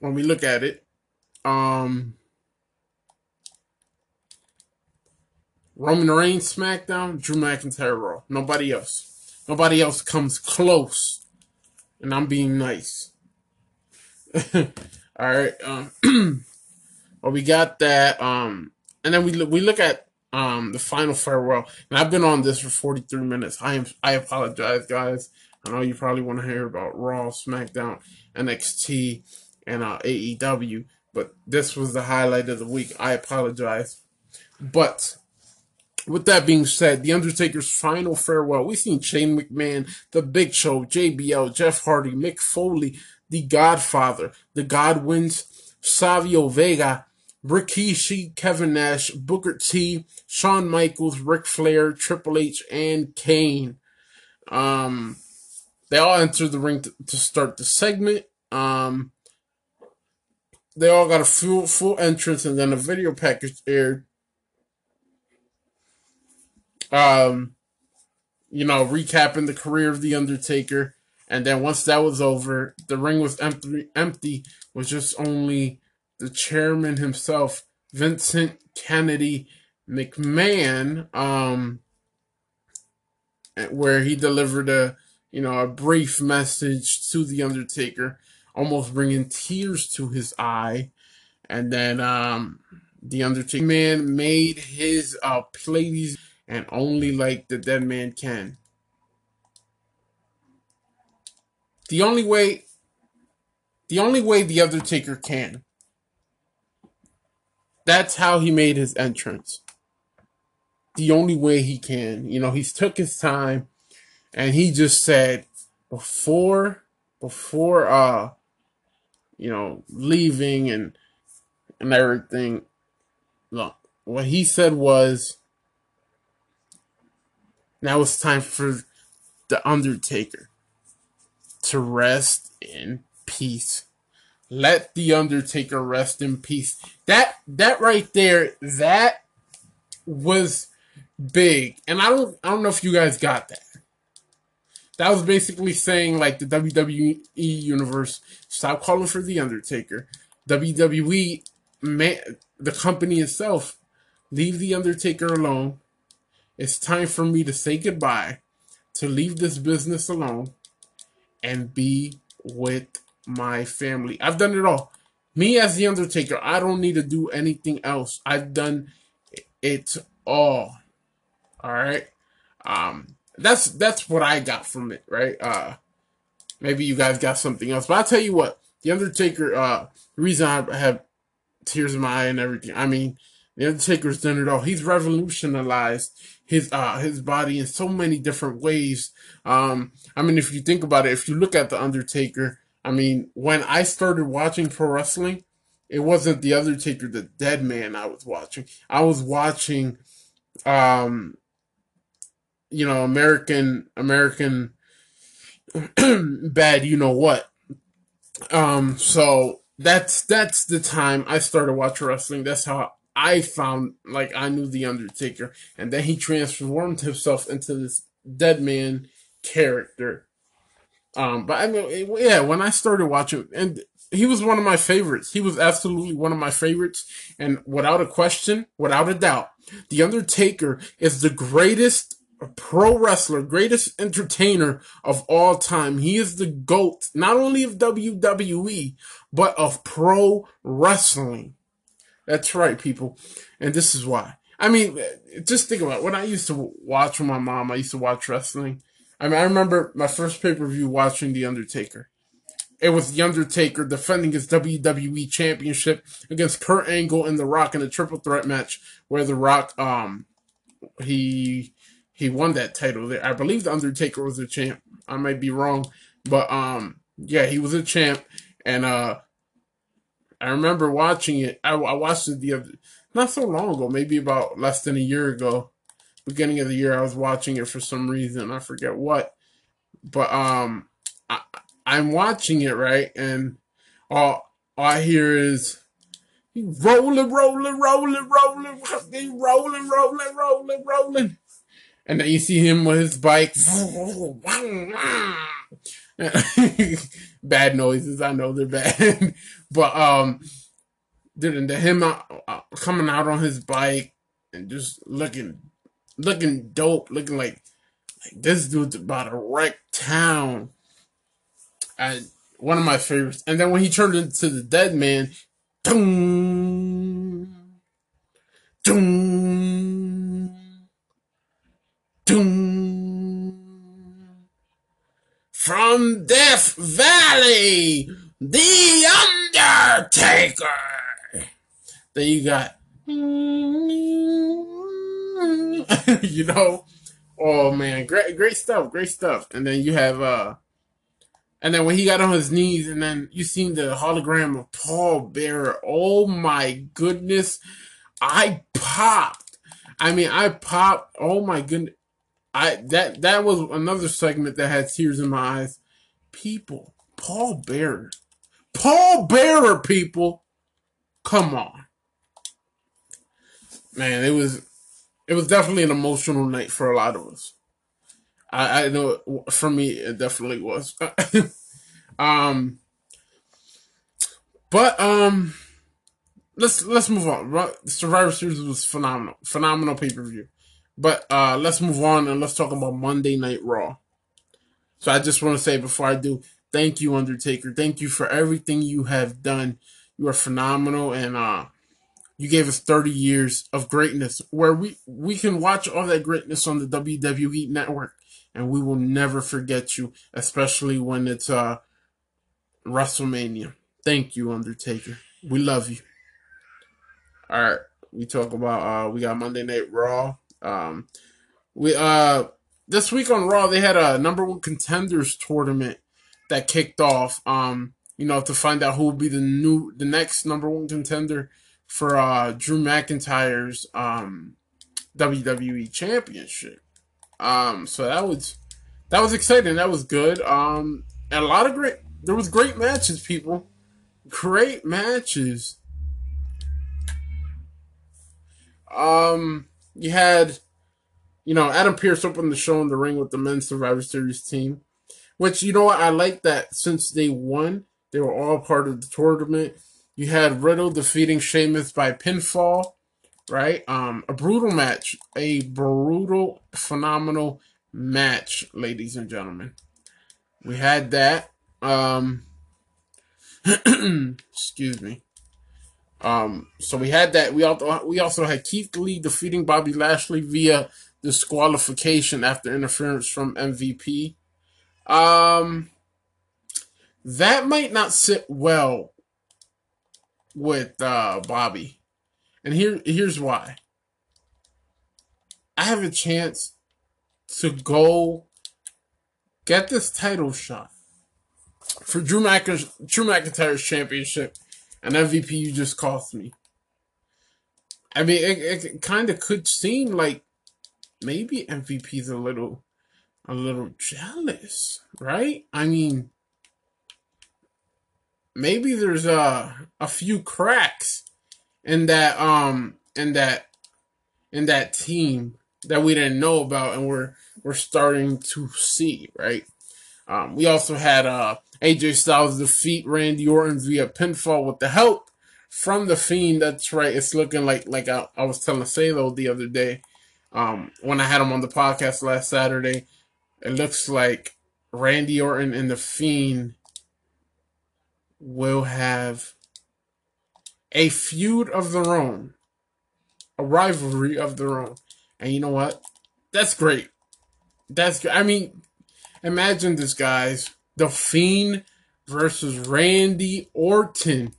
when we look at it, um Roman Reigns SmackDown, Drew McIntyre Raw. Nobody else. Nobody else comes close. And I'm being nice. [LAUGHS] All right. Um, [CLEARS THROAT] well, we got that. Um, and then we look, we look at um the final farewell. And I've been on this for 43 minutes. I am I apologize, guys. I know you probably want to hear about Raw, SmackDown, NXT, and uh, AEW, but this was the highlight of the week. I apologize. But with that being said, The Undertaker's final farewell. We've seen Shane McMahon, The Big Show, JBL, Jeff Hardy, Mick Foley, The Godfather, The Godwinns, Savio Vega, Rikishi, Kevin Nash, Booker T, Shawn Michaels, Ric Flair, Triple H, and Kane. Um, they all entered the ring to, to start the segment. Um, they all got a full full entrance, and then a video package aired. Um, you know, recapping the career of the Undertaker, and then once that was over, the ring was empty. Empty was just only the chairman himself, Vincent Kennedy McMahon, um, where he delivered a you know a brief message to the Undertaker, almost bringing tears to his eye, and then um, the Undertaker man made his uh pleas and only like the dead man can. The only way, the only way the Undertaker can that's how he made his entrance. The only way he can. You know, he's took his time and he just said before before uh you know leaving and and everything look what he said was now it's time for the undertaker to rest in peace let the Undertaker rest in peace. That that right there, that was big, and I don't I don't know if you guys got that. That was basically saying like the WWE universe stop calling for the Undertaker. WWE man, the company itself leave the Undertaker alone. It's time for me to say goodbye, to leave this business alone, and be with my family. I've done it all. Me as the Undertaker, I don't need to do anything else. I've done it all. All right. Um, that's that's what I got from it, right? Uh, maybe you guys got something else, but I'll tell you what. The Undertaker. Uh, the reason I have tears in my eye and everything. I mean, the Undertaker's done it all. He's revolutionized his uh his body in so many different ways. Um, I mean, if you think about it, if you look at the Undertaker, I mean, when I started watching pro wrestling, it wasn't the Undertaker, the dead man I was watching. I was watching um you know, American American [CLEARS THROAT] bad you know what. Um so that's that's the time I started watching wrestling. That's how I found like I knew the Undertaker, and then he transformed himself into this dead man character. Um, but I mean, yeah, when I started watching, and he was one of my favorites. He was absolutely one of my favorites, and without a question, without a doubt, the Undertaker is the greatest pro wrestler, greatest entertainer of all time. He is the GOAT, not only of WWE, but of pro wrestling. That's right, people. And this is why. I mean, just think about it. When I used to watch with my mom, I used to watch wrestling. I mean, I remember my first pay per view watching The Undertaker. It was The Undertaker defending his WWE championship against Kurt Angle and The Rock in a triple threat match where The Rock, um, he he won that title there. I believe the Undertaker was a champ. I might be wrong, but um, yeah, he was a champ, and uh, I remember watching it. I, I watched it the other, not so long ago, maybe about less than a year ago. Beginning of the year, I was watching it for some reason. I forget what, but um, I, I'm watching it right, and all, all I hear is rolling, rolling, rolling, rolling, rolling, rolling, rolling, rolling, rolling and then you see him with his bike. [LAUGHS] bad noises, I know they're bad, [LAUGHS] but um, didn't the him uh, uh, coming out on his bike and just looking, looking dope, looking like like this dude's about to wreck town. I one of my favorites, and then when he turned into the dead man, doom, doom Doom. From Death Valley, The Undertaker. Then you got, [LAUGHS] you know, oh man, great, great stuff, great stuff. And then you have, uh, and then when he got on his knees, and then you seen the hologram of Paul Bearer. Oh my goodness, I popped. I mean, I popped. Oh my goodness. I that that was another segment that had tears in my eyes. People, Paul Bearer, Paul Bearer, people, come on, man. It was it was definitely an emotional night for a lot of us. I, I know for me it definitely was. [LAUGHS] um, but um, let's let's move on. Survivor Series was phenomenal, phenomenal pay per view. But uh, let's move on and let's talk about Monday Night Raw. So I just want to say before I do, thank you, Undertaker. Thank you for everything you have done. You are phenomenal, and uh, you gave us 30 years of greatness, where we we can watch all that greatness on the WWE Network, and we will never forget you, especially when it's uh WrestleMania. Thank you, Undertaker. We love you. All right, we talk about uh we got Monday Night Raw. Um, we uh this week on Raw they had a number one contenders tournament that kicked off. Um, you know, to find out who will be the new the next number one contender for uh Drew McIntyre's um WWE championship. Um, so that was that was exciting. That was good. Um, and a lot of great. There was great matches, people. Great matches. Um, you had you know, Adam Pearce opened the show in the ring with the men's Survivor Series team. Which you know what I like that since they won, they were all part of the tournament. You had Riddle defeating Sheamus by pinfall, right? Um, a brutal match, a brutal, phenomenal match, ladies and gentlemen. We had that. Um, [CLEARS THROAT] excuse me. Um, so we had that. We also we also had Keith Lee defeating Bobby Lashley via disqualification after interference from MVP. Um, that might not sit well with uh, Bobby, and here here's why. I have a chance to go get this title shot for Drew, McIntyre's, Drew McIntyre's championship, and MVP you just cost me. I mean, it, it kind of could seem like maybe MVP's a little a little jealous, right? I mean, maybe there's a a few cracks in that um in that in that team that we didn't know about and we're we're starting to see, right? Um, we also had uh, AJ Styles defeat Randy Orton via pinfall with the help from the Fiend. That's right. It's looking like like I, I was telling Salo the other day um, when I had him on the podcast last Saturday it looks like Randy Orton and The Fiend will have a feud of their own, a rivalry of their own. And you know what? That's great. That's I mean, imagine this, guys. The Fiend versus Randy Orton.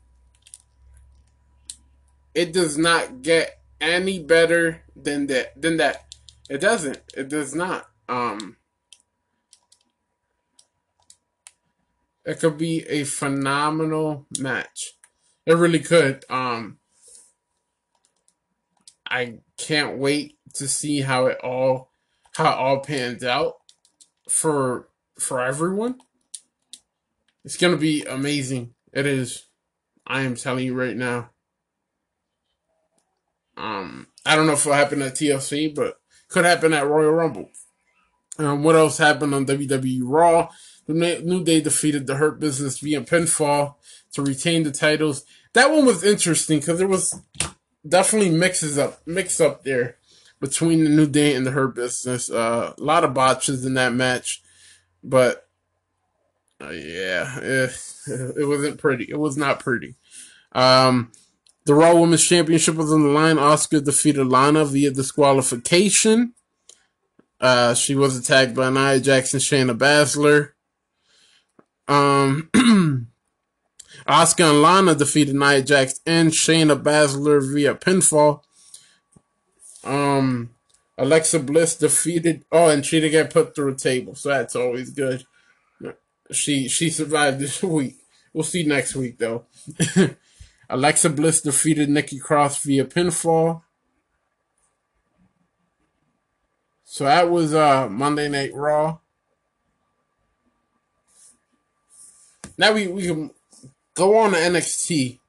It does not get any better than that. Than that. It doesn't. It does not. Um, It could be a phenomenal match. It really could. Um, I can't wait to see how it all how it all pans out for for everyone. It's gonna be amazing. It is. I am telling you right now. Um, I don't know if it'll happen at TLC, but could happen at Royal Rumble. Um, what else happened on WWE Raw? The New Day defeated the Hurt Business via pinfall to retain the titles. That one was interesting because there was definitely mixes up, mix up there between the New Day and the Hurt Business. Uh, a lot of botches in that match, but uh, yeah, it, [LAUGHS] it wasn't pretty. It was not pretty. Um, the Raw Women's Championship was on the line. Asuka defeated Lana via disqualification. Uh, she was attacked by Nia Jackson, Shayna Baszler. Um, [CLEARS THROAT] Asuka and Lana defeated Nia Jax and Shayna Baszler via pinfall. Um, Alexa Bliss defeated. Oh, and she didn't get put through a table, so that's always good. She she survived this [LAUGHS] week. We'll see next week though. [LAUGHS] Alexa Bliss defeated Nikki Cross via pinfall. So that was uh Monday Night Raw. Now we, we can go on to NXT.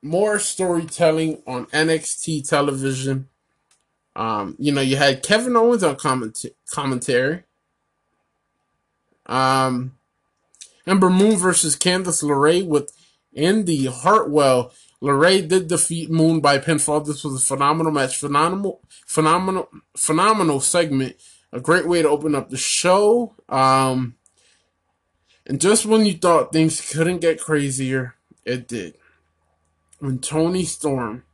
More storytelling on NXT television. Um, you know, you had Kevin Owens on comment- commentary. Um, Ember Moon versus Candice LeRae with Indi Hartwell. LeRae did defeat Moon by pinfall. This was a phenomenal match, phenomenal, phenomenal, phenomenal segment. A great way to open up the show. Um, and just when you thought things couldn't get crazier, it did. When Toni Storm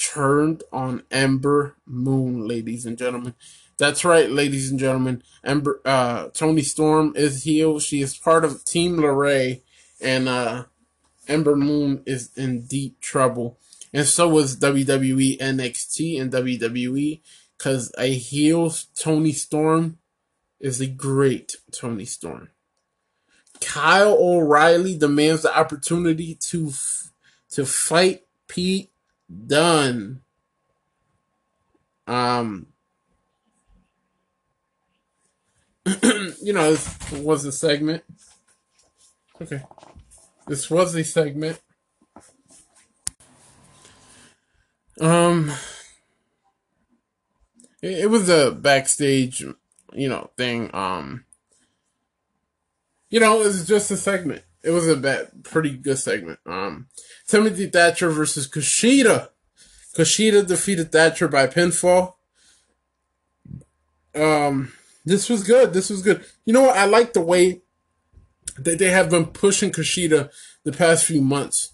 turned on Ember Moon, ladies and gentlemen. That's right, ladies and gentlemen. Ember, uh, Toni Storm is healed. She is part of Team LeRae, and uh, Ember Moon is in deep trouble. And so was WWE NXT and WWE, because a heel Toni Storm is a great Toni Storm. Kyle O'Reilly demands the opportunity to to fight Pete Dunne. Um, [CLEARS THROAT] you know, this was a segment. Okay, this was a segment. Um, it, it was a backstage, you know, thing. Um, you know, it was just a segment. It was a bad, pretty good segment. Um, Timothy Thatcher versus Kushida. Kushida defeated Thatcher by pinfall. Um, this was good. This was good. You know what? I like the way that they have been pushing Kushida the past few months.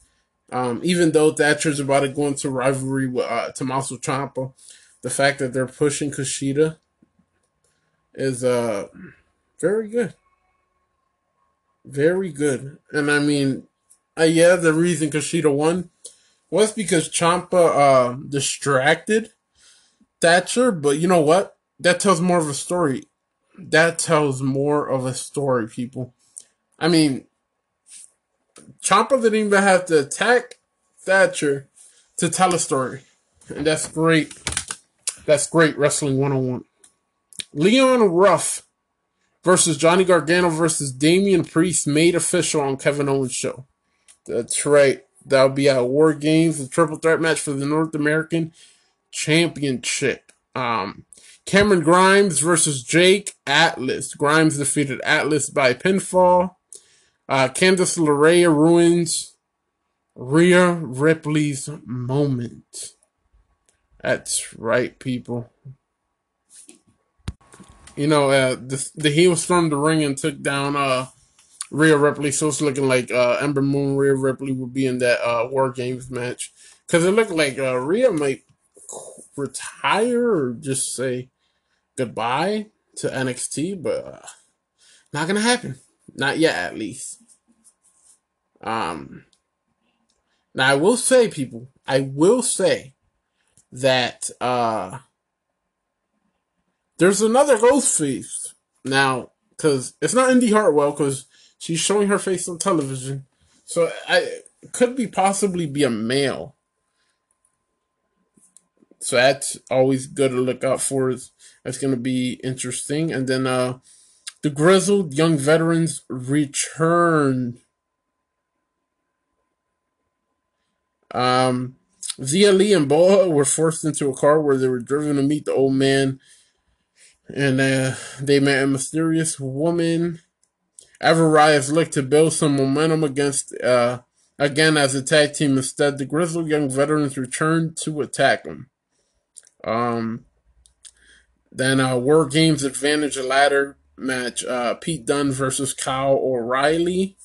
Um, even though Thatcher's about to go into rivalry with uh, Tommaso Ciampa, the fact that they're pushing Kushida is uh very good. Very good. And I mean, uh, yeah, the reason Kushida won was because Ciampa uh, distracted Thatcher, but you know what? That tells more of a story. That tells more of a story, people. I mean, Ciampa didn't even have to attack Thatcher to tell a story. And that's great. That's great wrestling 101. Leon Ruff versus Johnny Gargano versus Damian Priest made official on Kevin Owens' show. That's right. That'll be at War Games, the triple threat match for the North American Championship. Um, Cameron Grimes versus Jake Atlas. Grimes defeated Atlas by pinfall. Uh, Candice LeRae ruins Rhea Ripley's moment. That's right, people. You know, uh, the, the heel stormed the ring and took down uh, Rhea Ripley. So it's looking like uh, Ember Moon, Rhea Ripley will be in that uh, War Games match. Because it looked like uh, Rhea might retire or just say goodbye to NXT, but uh, not going to happen. Not yet, at least. Um, now I will say, people, I will say that uh, there's another ghost face now because it's not Indi Hartwell because she's showing her face on television, so I could be possibly be a male. So that's always good to look out for. That's going to be interesting. And then uh, the grizzled young veterans return. Um, Xia Li and Boa were forced into a car where they were driven to meet the old man, and uh, they met a mysterious woman. Ever-Rise looked to build some momentum against uh, again as a tag team. Instead, the grizzled young veterans returned to attack them. Um, then uh, War Games Advantage ladder match: uh, Pete Dunne versus Kyle O'Reilly.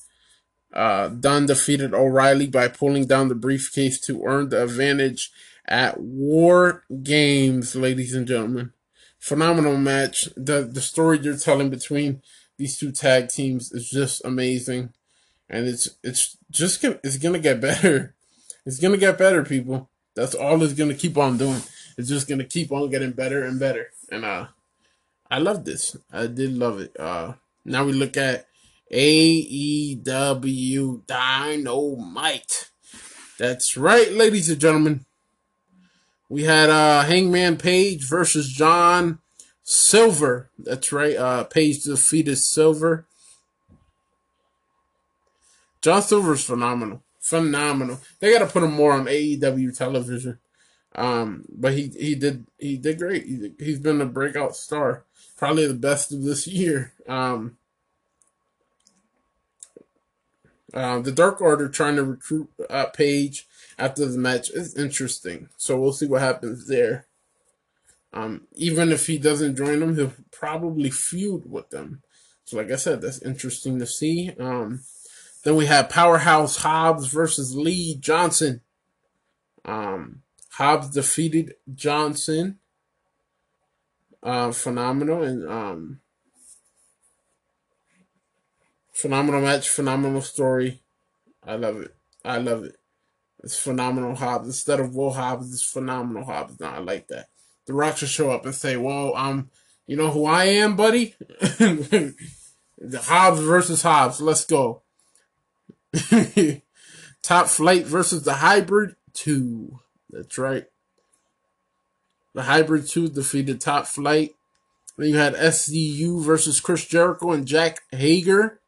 Uh, defeated O'Reilly by pulling down the briefcase to earn the advantage at War Games, ladies and gentlemen. Phenomenal match. The the story you're telling between these two tag teams is just amazing, and it's it's just it's gonna get better. [LAUGHS] It's gonna get better, people. That's all it's gonna keep on doing. It's just gonna keep on getting better and better. And uh, I love this. I did love it. Uh, now we look at AEW Dynamite. That's right, ladies and gentlemen. We had uh, Hangman Page versus John Silver. That's right. Uh, Page defeated Silver. John Silver's phenomenal. Phenomenal. They got to put him more on AEW television. Um, but he he did he did great. He, he's been a breakout star, probably the best of this year. Um, uh, the Dark Order trying to recruit uh, Page after the match is interesting. So we'll see what happens there. Um, even if he doesn't join them, he'll probably feud with them. So, like I said, that's interesting to see. Um, then we have Powerhouse Hobbs versus Lee Johnson. Um, Hobbs defeated Johnson. Uh, phenomenal and um, phenomenal match, phenomenal story. I love it. I love it. It's phenomenal Hobbs. Instead of Will Hobbs, it's phenomenal Hobbs. Now I like that. The Rock should show up and say, "Well, um, you know who I am, buddy? [LAUGHS] the Hobbs versus Hobbs. Let's go." [LAUGHS] Top Flight versus the Hybrid Two. That's right. The Hybrid 2 defeated Top Flight. Then you had SCU versus Chris Jericho and Jake Hager.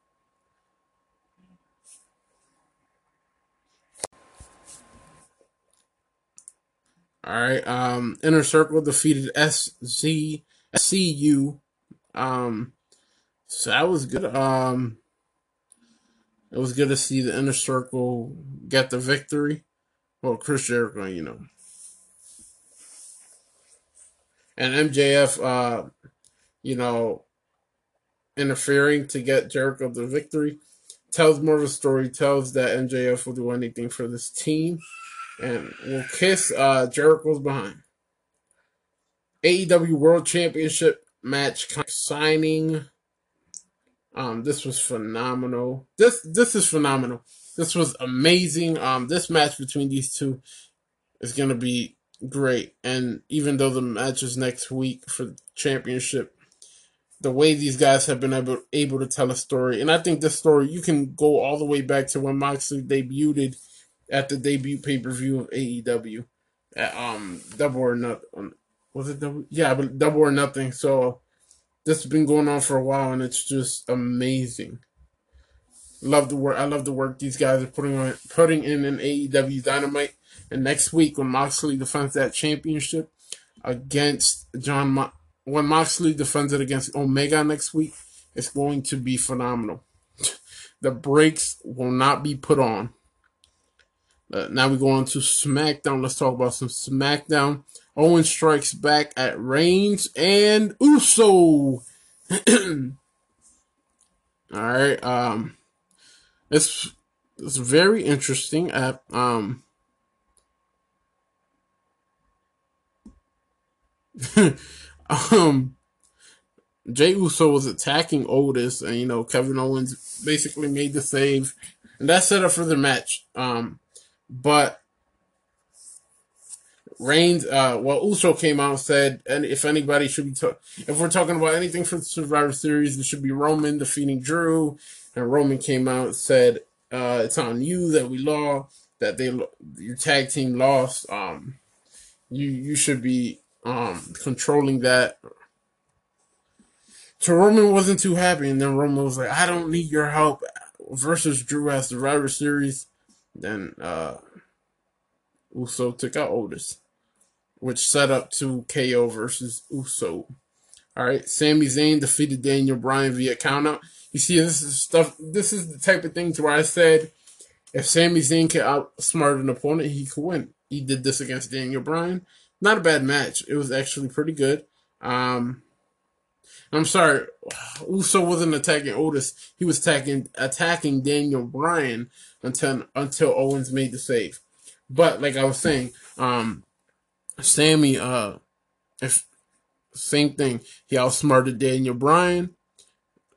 All right. Um, Inner Circle defeated SZ SCU. Um, so that was good. Um, it was good to see the Inner Circle get the victory. Well, Chris Jericho, you know, and MJF, uh, you know, interfering to get Jericho the victory tells more of a story. Tells that MJF will do anything for this team, and will kiss uh, Jericho's behind. AEW World Championship match signing. Um, this was phenomenal. This this is phenomenal. This was amazing. Um, this match between these two is gonna be great. And even though the match is next week for the championship, the way these guys have been able able to tell a story, and I think this story you can go all the way back to when Moxley debuted at the debut pay per view of AEW, um, Double or Nothing. Was it double? Yeah, but Double or Nothing. So this has been going on for a while, and it's just amazing. Love the work. I love the work these guys are putting on, putting in an AEW Dynamite. And next week, when Moxley defends that championship against Jon, Mo- when Moxley defends it against Omega next week, it's going to be phenomenal. the brakes will not be put on. Uh, now we go on to SmackDown. Let's talk about some SmackDown. Owen strikes back at Reigns and Uso. [CLEARS THROAT] All right. Um, it's it's very interesting. At um, [LAUGHS] um, Jey Uso was attacking Otis, and you know Kevin Owens basically made the save, and that set up for the match. Um, but Reigns, uh, well, Uso came out and said, and if anybody should be, if we're talking about anything for the Survivor Series, it should be Roman defeating Drew. And Roman came out and said, uh, it's on you that we lost, that they, your tag team lost. Um, you, you should be, um, controlling that. So Roman wasn't too happy, and then Roman was like, I don't need your help versus Drew as Survivor Series. Then, uh, Uso took out Otis which set up to KO versus Uso. All right, Sami Zayn defeated Daniel Bryan via countout. You see, this is stuff. This is the type of things where I said, if Sami Zayn can outsmart an opponent, he could win. He did this against Daniel Bryan. Not a bad match. It was actually pretty good. Um, I'm sorry, Uso wasn't attacking Otis. He was attacking attacking Daniel Bryan until until Owens made the save. But like I was saying, um, Sami, uh, if same thing, he outsmarted Daniel Bryan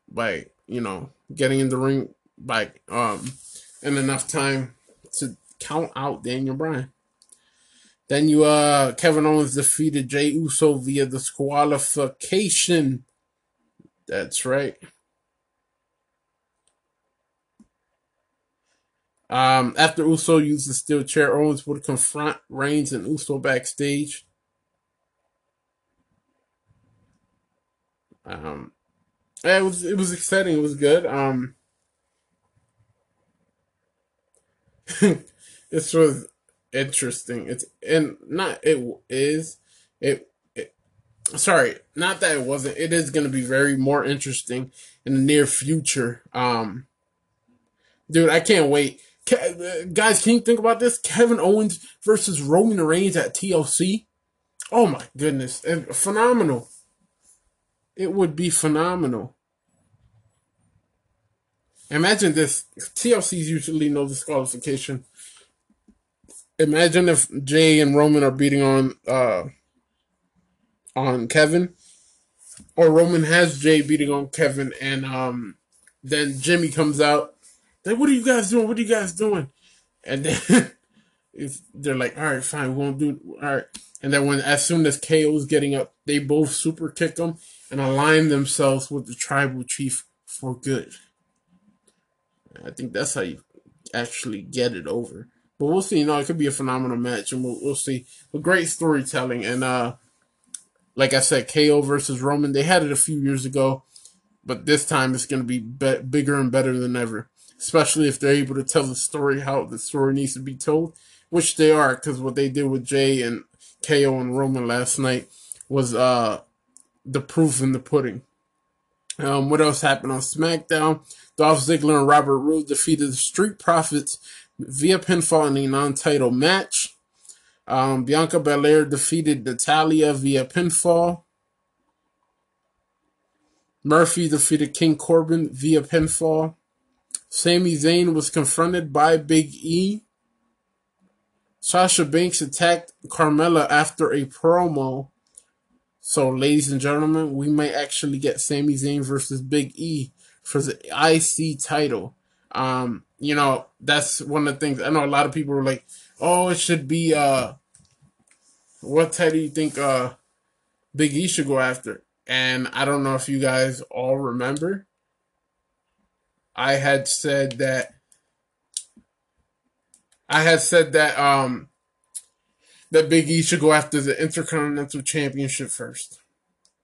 by you know getting in the ring by um in enough time to count out Daniel Bryan. Then you uh Kevin Owens defeated Jey Uso via disqualification. That's right. Um, after Uso used the steel chair, Owens would confront Reigns and Uso backstage. Um, it was it was exciting. It was good. Um, [LAUGHS] this was interesting. It's and not it is it, it. Sorry, not that it wasn't. It is going to be very more interesting in the near future. Um, dude, I can't wait guys, can you think about this? Kevin Owens versus Roman Reigns at TLC. Oh my goodness, phenomenal! It would be phenomenal. Imagine this. TLC's usually no disqualification. Imagine if Jey and Roman are beating on uh on Kevin, or Roman has Jey beating on Kevin, and um then Jimmy comes out like, what are you guys doing? What are you guys doing? And then [LAUGHS] if they're like, all right, fine, we won't do all right. And then when as soon as KO's getting up, they both super kick him and align themselves with the tribal chief for good. I think that's how you actually get it over. But we'll see. You know, it could be a phenomenal match, and we'll, we'll see. But great storytelling, and uh, like I said, KO versus Roman. They had it a few years ago, but this time it's going to be, be bigger and better than ever especially if they're able to tell the story how the story needs to be told, which they are, because what they did with Jey and KO and Roman last night was uh the proof in the pudding. Um, what else happened on SmackDown? Dolph Ziggler and Robert Roode defeated the Street Profits via pinfall in a non-title match. Um, Bianca Belair defeated Natalya via pinfall. Murphy defeated King Corbin via pinfall. Sami Zayn was confronted by Big E. Sasha Banks attacked Carmella after a promo. So, ladies and gentlemen, we might actually get Sami Zayn versus Big E for the IC title. Um, you know, that's one of the things. I know a lot of people are like, "Oh, it should be uh, what title do you think uh, Big E should go after?" And I don't know if you guys all remember. I had said that I had said that um that Big E should go after the Intercontinental Championship first.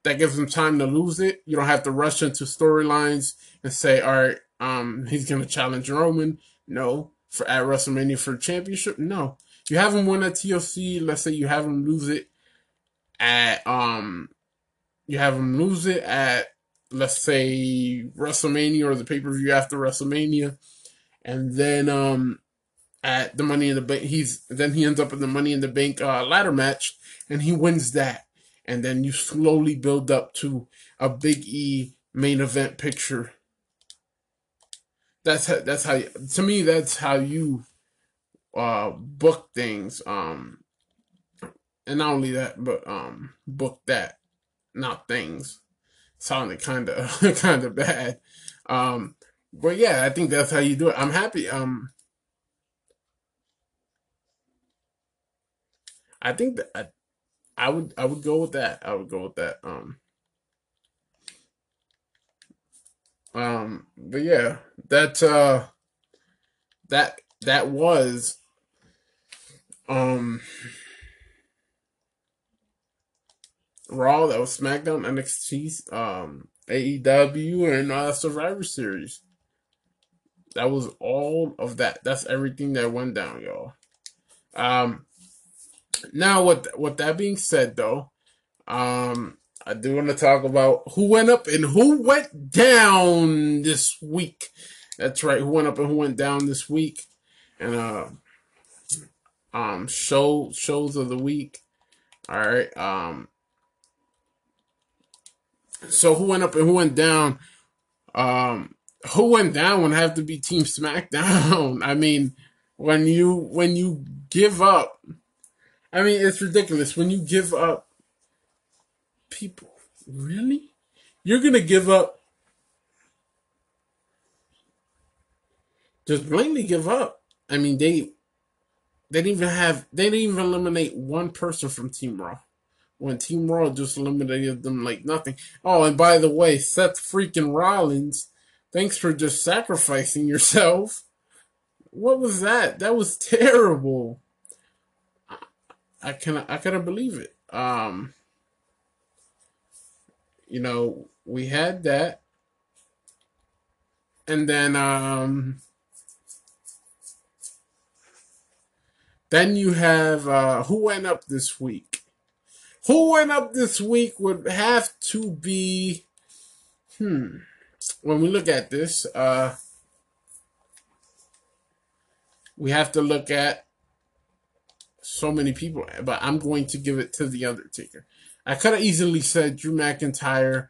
That gives him time to lose it. You don't have to rush into storylines and say, all right, um, he's gonna challenge Roman. No. For at WrestleMania for championship? No. You have him win at TLC, let's say you have him lose it at um you have him lose it at let's say WrestleMania or the pay per view after WrestleMania, and then um at the Money in the Bank, he's then he ends up in the Money in the Bank uh, ladder match, and he wins that, and then you slowly build up to a Big E main event picture. That's how, that's how to me that's how you uh book things um and not only that but um book that not things sounded kind of [LAUGHS] kind of bad. Um, but yeah, I think that's how you do it. I'm happy. Um, I think that I, I would I would go with that. I would go with that. Um, um, but yeah, that uh, that that was um Raw, that was SmackDown, NXT, um, AEW, and uh, Survivor Series. That was all of that. That's everything that went down, y'all. Um, now, with with that being said, though, um, I do want to talk about who went up and who went down this week. That's right, who went up and who went down this week, and uh, um, show shows of the week. All right, um, so who went up and who went down? Um, who went down would have to be Team SmackDown. [LAUGHS] I mean, when you when you give up, I mean it's ridiculous when you give up people. Really, you're gonna give up? Just blatantly give up. I mean they they didn't even have they didn't even eliminate one person from Team Raw when Team Raw just eliminated them like nothing. Oh, and by the way, Seth freaking Rollins, thanks for just sacrificing yourself. What was that? That was [LAUGHS] terrible. I cannot I cannot believe it. Um you know, we had that. And then um then you have uh who went up this week? Who went up this week would have to be, hmm, when we look at this, uh, we have to look at so many people, but I'm going to give it to The Undertaker. I could have easily said Drew McIntyre.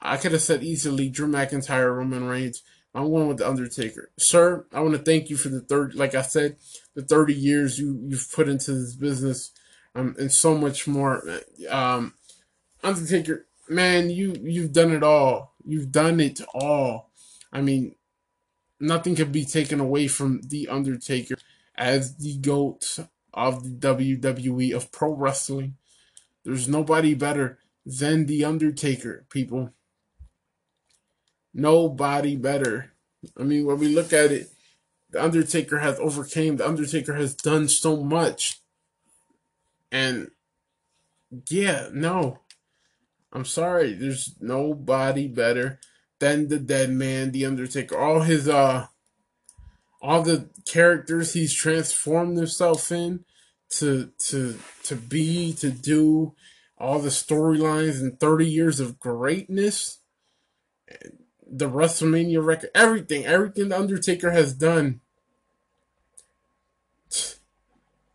I could have said easily Drew McIntyre, Roman Reigns. I'm going with The Undertaker. Sir, I want to thank you for the third, like I said, the 30 years you, you've put into this business um, and so much more. Um, Undertaker, man, you you've done it all. You've done it all. I mean, nothing could be taken away from the Undertaker as the goat of the WWE of pro wrestling. There's nobody better than the Undertaker, people. Nobody better. I mean, when we look at it, the Undertaker has overcame. The Undertaker has done so much. And yeah, no. I'm sorry. There's nobody better than the dead man, the Undertaker. All his uh all the characters he's transformed himself in to to to be to do all the storylines and 30 years of greatness the WrestleMania record everything everything the Undertaker has done.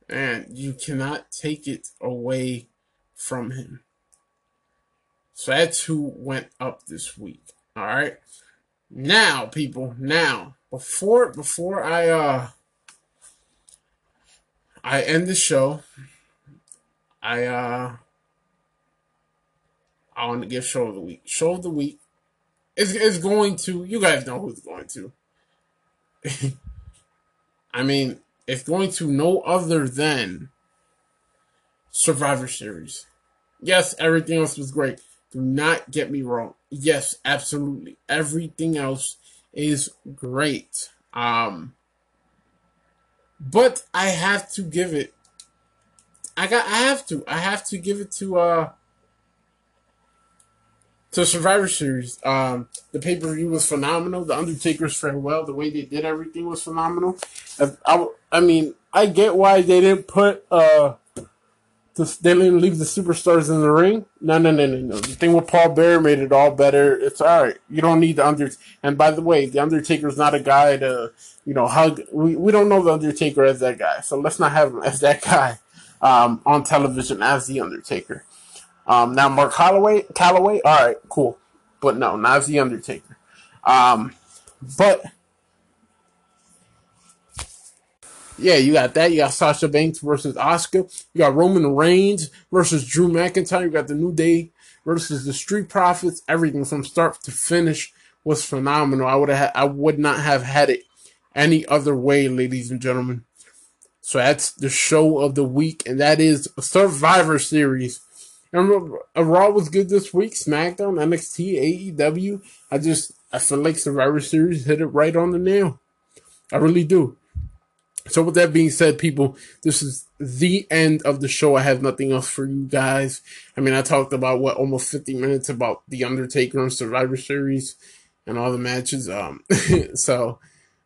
And you cannot take it away from him. So that's who went up this week. All right. Now people now before before I uh I end the show. I uh I want to give show of the week. Show of the week is is going to you guys know who's going to. [LAUGHS] I mean, it's going to no other than Survivor Series. Yes, everything else was great. Do not get me wrong. Yes, absolutely. Everything else is great. Um but I have to give it. I got. I have to. I have to give it to uh to Survivor Series. Um, the pay per view was phenomenal. The Undertaker's farewell, the way they did everything was phenomenal. I, I, I mean, I get why they didn't put uh they didn't leave the superstars in the ring. No, no, no, no, no. The thing with Paul Bearer made it all better. It's all right. You don't need the Under. And by the way, the Undertaker's not a guy to, you know, hug. We we don't know the Undertaker as that guy, so let's not have him as that guy um, on television as the Undertaker. Um, now Mark Holloway, Calaway, all right, cool, but no, not as the Undertaker. Um, but Yeah, you got that. You got Sasha Banks versus Asuka. You got Roman Reigns versus Drew McIntyre. You got the New Day versus the Street Profits. Everything from start to finish was phenomenal. I would have, I would not have had it any other way, ladies and gentlemen. So that's the show of the week, and that is Survivor Series. And uh, Raw was good this week. SmackDown, NXT, AEW. I just I feel like Survivor Series hit it right on the nail. I really do. So with that being said, people, this is the end of the show. I have nothing else for you guys. I mean, I talked about what almost 50 minutes about the Undertaker and Survivor Series and all the matches. Um, [LAUGHS] so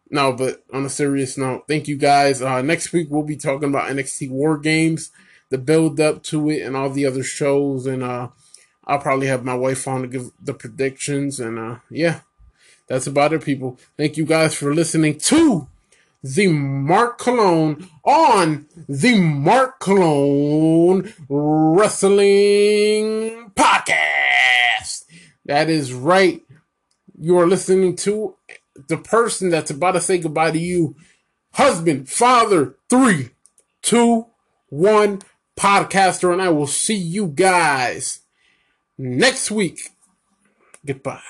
no, but on a serious note, thank you guys. Uh, next week we'll be talking about NXT War Games, the build up to it, and all the other shows. And uh, I'll probably have my wife on to give the predictions. And uh, yeah, that's about it, people. Thank you guys for listening to the Mark Cologne on the Mark Cologne Wrestling Podcast. That is right. You are listening to the person that's about to say goodbye to you. Husband, father, three, two, one, podcaster, and I will see you guys next week. Goodbye.